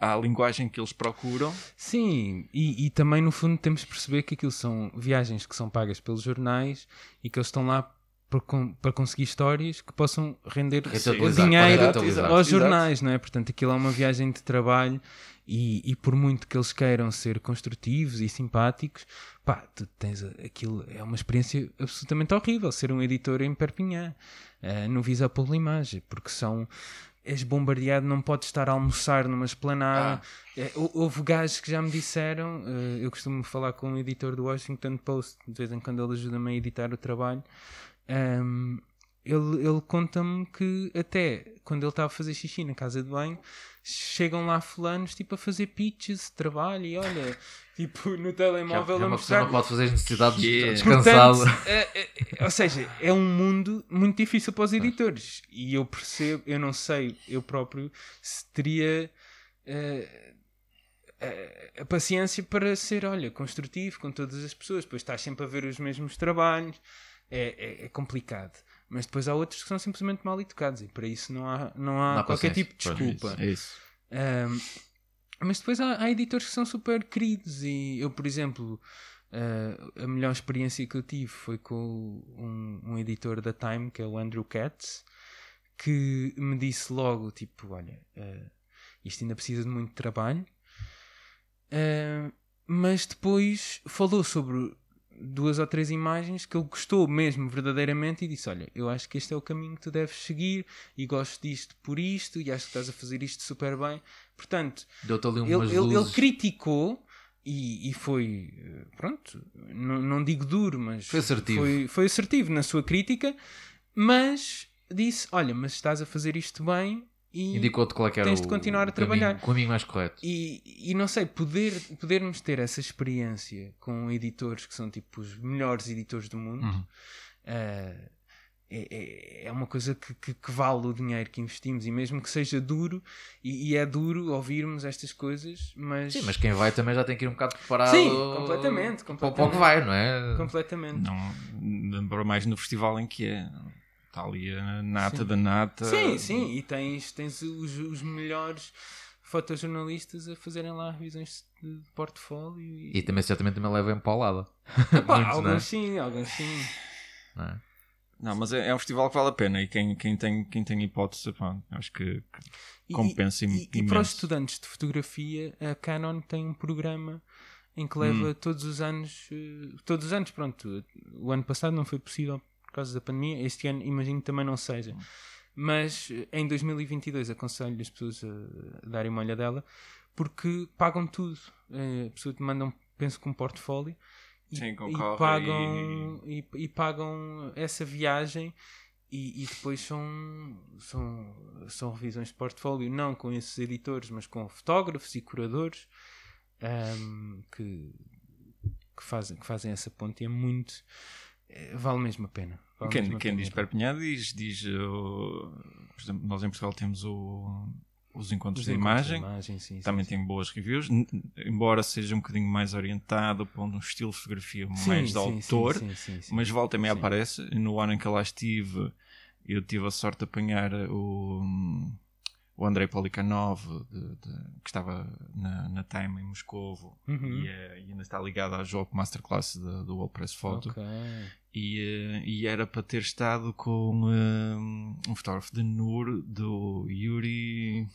à linguagem que eles procuram. Sim, e, e também no fundo temos de perceber que aquilo são viagens que são pagas pelos jornais e que eles estão lá para, con- para conseguir histórias que possam render Rentabilizar, dinheiro rentabilizar. aos Exato. jornais, não é? Portanto, aquilo é uma viagem de trabalho e, e por muito que eles queiram ser construtivos e simpáticos, pá, tu tens aquilo, é uma experiência absolutamente horrível ser um editor em Perpignan, eh, no Visa Imagem, porque são. És bombardeado, não podes estar a almoçar numa esplanada. É, hou- houve gajos que já me disseram, eh, eu costumo falar com um editor do Washington Post, de vez em quando ele ajuda-me a editar o trabalho. Ahm, ele ele conta-me que até quando ele estava a fazer xixi na casa de banho, chegam lá fulanos tipo a fazer pitches de trabalho e olha, tipo no telemóvel a mostrar. não pode fazer as necessidades Yeah. descansado. Portanto, é- é- ou seja, é um mundo muito difícil para os editores. E eu percebo, eu não sei, eu próprio, se teria eh, a paciência para ser, olha, construtivo com todas as pessoas. Depois estás sempre a ver os mesmos trabalhos. É, é- é complicado. Mas depois há outros que são simplesmente mal educados e para isso não há, não há Não há qualquer tipo de desculpa. É isso. Um, mas depois há, há editores que são super queridos e eu, por exemplo, uh, a melhor experiência que eu tive foi com um, um editor da Time, que é o Andrew Katz, que me disse logo, tipo, olha, uh, isto ainda precisa de muito trabalho, Uh, mas depois falou sobre duas ou três imagens que ele gostou mesmo verdadeiramente e disse: Olha, eu acho que este é o caminho que tu deves seguir e gosto disto por isto e acho que estás a fazer isto super bem. Portanto, ele, ele, ele criticou e, e foi, pronto, não, não digo duro, mas Foi assertivo. Foi, foi assertivo na sua crítica, mas disse: Olha, mas estás a fazer isto bem e. Indicou-te qual é que era Tens o, de continuar a o caminho- trabalhar. o caminho mais correto. E, e não sei, poder, podermos ter essa experiência com editores que são tipo os melhores editores do mundo Uhum. eh, é, é, é uma coisa que, que, que vale o dinheiro que investimos e mesmo que seja duro, e, e é duro ouvirmos estas coisas, mas, Sim, mas quem vai também já tem que ir um bocado preparado. Sim, completamente, para o- Para o que completamente. vai, não é? completamente. Não, lembro mais no festival em que é. Está ali a nata Sim. da nata. Sim, sim, e tens, tens os, os melhores fotojornalistas a fazerem lá revisões de portfólio e, E também certamente também leva empalada. Pá, muitos, alguns não é? sim, alguns sim. Não é? Não, mas é, é um festival que vale a pena e quem, quem, tem, quem tem hipótese, pá, acho que, que E- compensa e, im- e, e para os imenso. estudantes de fotografia, a Canon tem um programa em que Hum. leva todos os anos, eh, todos os anos, pronto, o ano passado não foi possível por causa da pandemia, este ano imagino que também não seja. Mas eh, em 2022 aconselho as pessoas a darem uma olhadela porque pagam tudo. Eh, A pessoa te mandam, penso que um portfólio e, Sim, e pagam, e... e pagam essa viagem e, e depois são, são, são revisões de portfólio, não com esses editores, mas com fotógrafos e curadores ahm, que, que, fazem, que fazem essa ponte e é muito. Eh, Vale mesmo a pena. Vale Quem, mesmo a quem pena. diz Perpignan diz, diz uh, por exemplo, nós em Portugal temos o- os encontros Os de encontros imagem, imagem, sim, também sim. tem boas reviews, embora seja um bocadinho mais orientado para um estilo de fotografia mais de autor, mas volta e meia aparece. No ano em que lá estive, eu tive a sorte de apanhar o, o Andrei Polikanov, de- de- que estava na, na Time em Moscovo Uhum. e, eh, e ainda está ligado à Jogo Masterclass de- do WordPress Photo. Ok. E, eh, e era para ter estado com eh, um fotógrafo de Nur, do Yuri.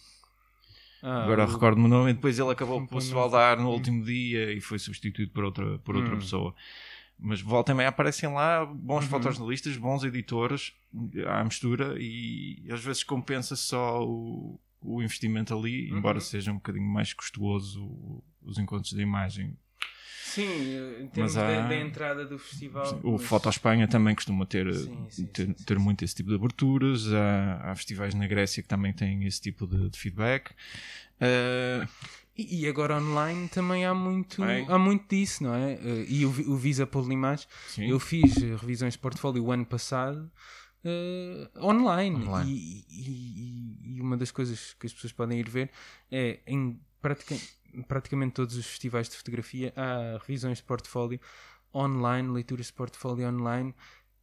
Ah, Agora o- recordo-me o nome. E depois ele acabou por se baldar no último dia e foi substituído por outra, por outra Hum. pessoa. Mas volta meia aparecem lá bons Uhum. fotojornalistas, bons editores à mistura e às vezes compensa só o, o investimento ali, Uhum. embora seja um bocadinho mais custoso os encontros de imagem. Sim, eh, em termos há- da, da entrada do festival. O mas- Foto Espanha também costuma ter, Sim, sim, ter, sim, ter muito esse tipo de aberturas. Há, há festivais na Grécia que também têm esse tipo de, de feedback. Eh, E, e agora online também há muito, há muito disso, não é? Eh, E o, o Visa Limage, sim. eu fiz eh, revisões de portfólio o ano passado eh, online. Online. E, e- e- uma das coisas que as pessoas podem ir ver é em pratica- praticamente todos os festivais de fotografia há revisões de portfólio online, leituras de portfólio online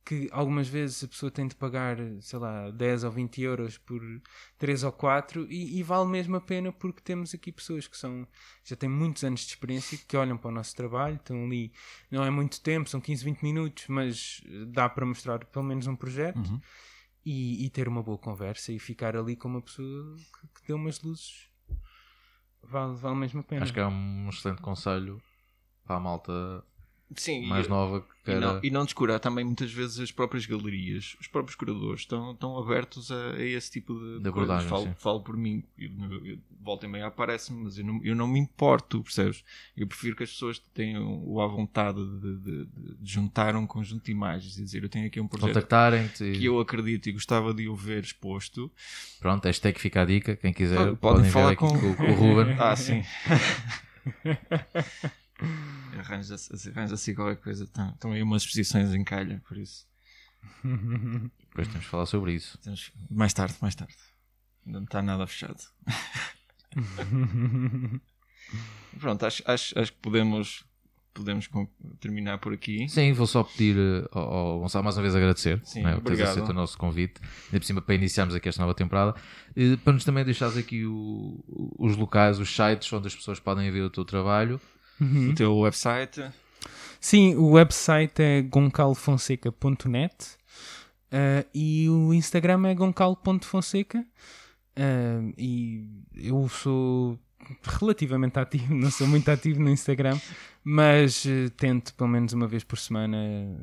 que algumas vezes a pessoa tem de pagar, sei lá, 10 ou 20 euros por 3 ou 4 e, e vale mesmo a pena porque temos aqui pessoas que são já têm muitos anos de experiência que olham para o nosso trabalho, estão ali, não é muito tempo, são 15, 20 minutos, mas dá para mostrar pelo menos um projeto Uhum. e, e ter uma boa conversa e ficar ali com uma pessoa que, que deu umas luzes. Vale, vale mesmo a pena. Acho que é um excelente conselho para a malta Sim, mais e- nova que E queira. não, e não descurar também muitas vezes as próprias galerias, os próprios curadores estão, estão abertos a, a esse tipo de, De abordagem, Falo, falo por mim, eu, eu, volta e meia aparece-me, mas eu não, eu não me importo, percebes? Eu prefiro que as pessoas tenham o à vontade de, de- de- juntar um conjunto de imagens e dizer eu tenho aqui um projeto que e eu acredito e gostava de o ver exposto. Pronto, hashtag fica a dica. Quem quiser, Podem podem falar com, com o Ruben. Ah, sim. Arranja-se arranja qualquer coisa. Estão, estão aí umas exposições em calha, por isso. Depois temos que falar sobre isso. Temos- Mais tarde, mais tarde. Ainda não está nada fechado. Pronto, acho, acho, acho que podemos, podemos terminar por aqui. Sim, vou só pedir eh, ao, ao Gonçalo mais uma vez agradecer Sim, né, por teres obrigado. aceito o nosso convite, ainda por cima para iniciarmos aqui esta nova temporada, e para nos também deixares aqui o- os locais, os sites onde as pessoas podem ver o teu trabalho. O teu website. Sim, o website é goncalfonseca.net eh, e o Instagram é goncal.fonseca eh, e eu sou relativamente ativo, não sou muito ativo no Instagram, mas eh, tento pelo menos uma vez por semana eh,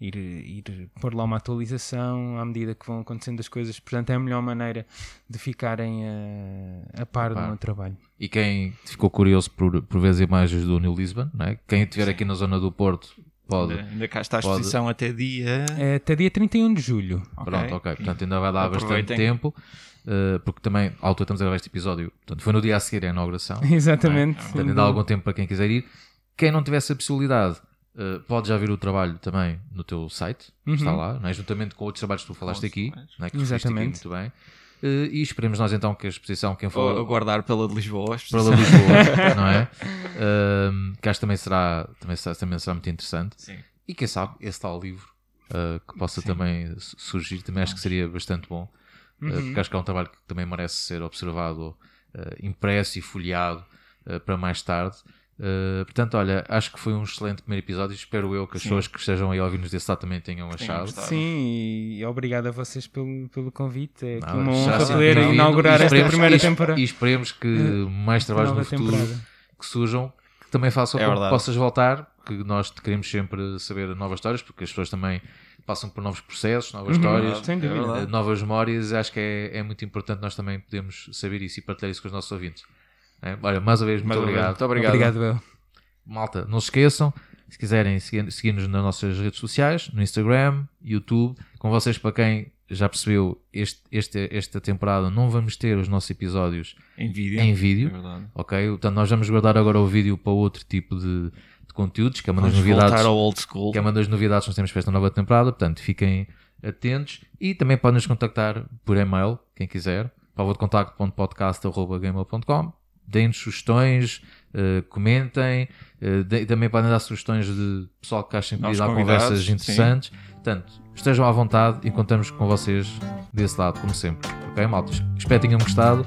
ir, ir pôr lá uma atualização à medida que vão acontecendo as coisas, portanto é a melhor maneira de ficarem eh, a par do meu trabalho. E quem ficou curioso por, por ver as imagens do New Lisbon, né? quem estiver aqui na zona do Porto pode. Ainda, cá está a Pode. exposição até dia. É até dia 31 de julho. Pronto, ok. Portanto, ainda vai dar bastante Aproveitem. tempo, eh, porque também, ao altura estamos a gravar este episódio, portanto, foi no dia a seguir à inauguração. Exatamente. Portanto, ainda há algum tempo para quem quiser ir. Quem não tiver essa possibilidade, eh, pode já ver o trabalho também no teu site, está lá, é? juntamente com outros trabalhos que tu falaste aqui, é? que Exatamente. muito bem. Eh, e esperemos nós então que a exposição, quem Ou for aguardar pela de Lisboa. a para exposição. Lisboa, não é? Ehm, que acho que também será, também será, também será muito interessante. Sim. E quem sabe, esse tal livro eh, que possa também su- surgir, também acho que seria bastante bom. Eh, porque acho que é um trabalho que também merece ser observado, eh, impresso e folheado eh, para mais tarde. Eh, portanto, olha, acho que foi um excelente primeiro episódio. Espero eu que as pessoas que estejam aí a ouvir-nos desse lado também tenham achado. Sim, e obrigado a vocês pelo, pelo convite. É uma já honra senti poder inaugurar E esta esperemos- primeira temporada. E esperemos que mais trabalhos no futuro temporada. que surjam, que também façam É que possas voltar, que nós te queremos sempre saber novas histórias, porque as pessoas também passam por novos processos, novas histórias, Sem dúvida. É verdade. novas memórias. Acho que é, é muito importante nós também podemos saber isso e partilhar isso com os nossos ouvintes. É? Olha, mais uma vez, muito obrigado. Muito obrigado. Obrigado. Malta, não se esqueçam, se quiserem seguir- seguir-nos nas nossas redes sociais, no Instagram, YouTube, com vocês para quem já percebeu, este, este, esta temporada não vamos ter os nossos episódios Em vídeo. em É vídeo, verdade. ok? Portanto, nós vamos guardar agora o vídeo para outro tipo de conteúdos, que é uma das novidades voltar ao old school. que é uma das novidades que nós temos para esta nova temporada, portanto fiquem atentos e também podem nos contactar por e-mail, quem quiser, para o de contacto.podcast.gmail.com deem-nos sugestões, eh, comentem, eh, de- também podem dar sugestões de pessoal que achem que convidados, conversas sim. interessantes. Portanto, estejam à vontade e contamos com vocês desse lado, como sempre. Ok, malta? Espero que tenham gostado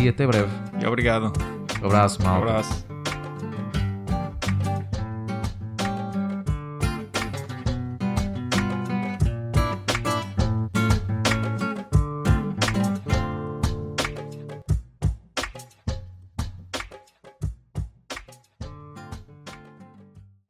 e até breve. E obrigado. Abraço, Um malta. abraço.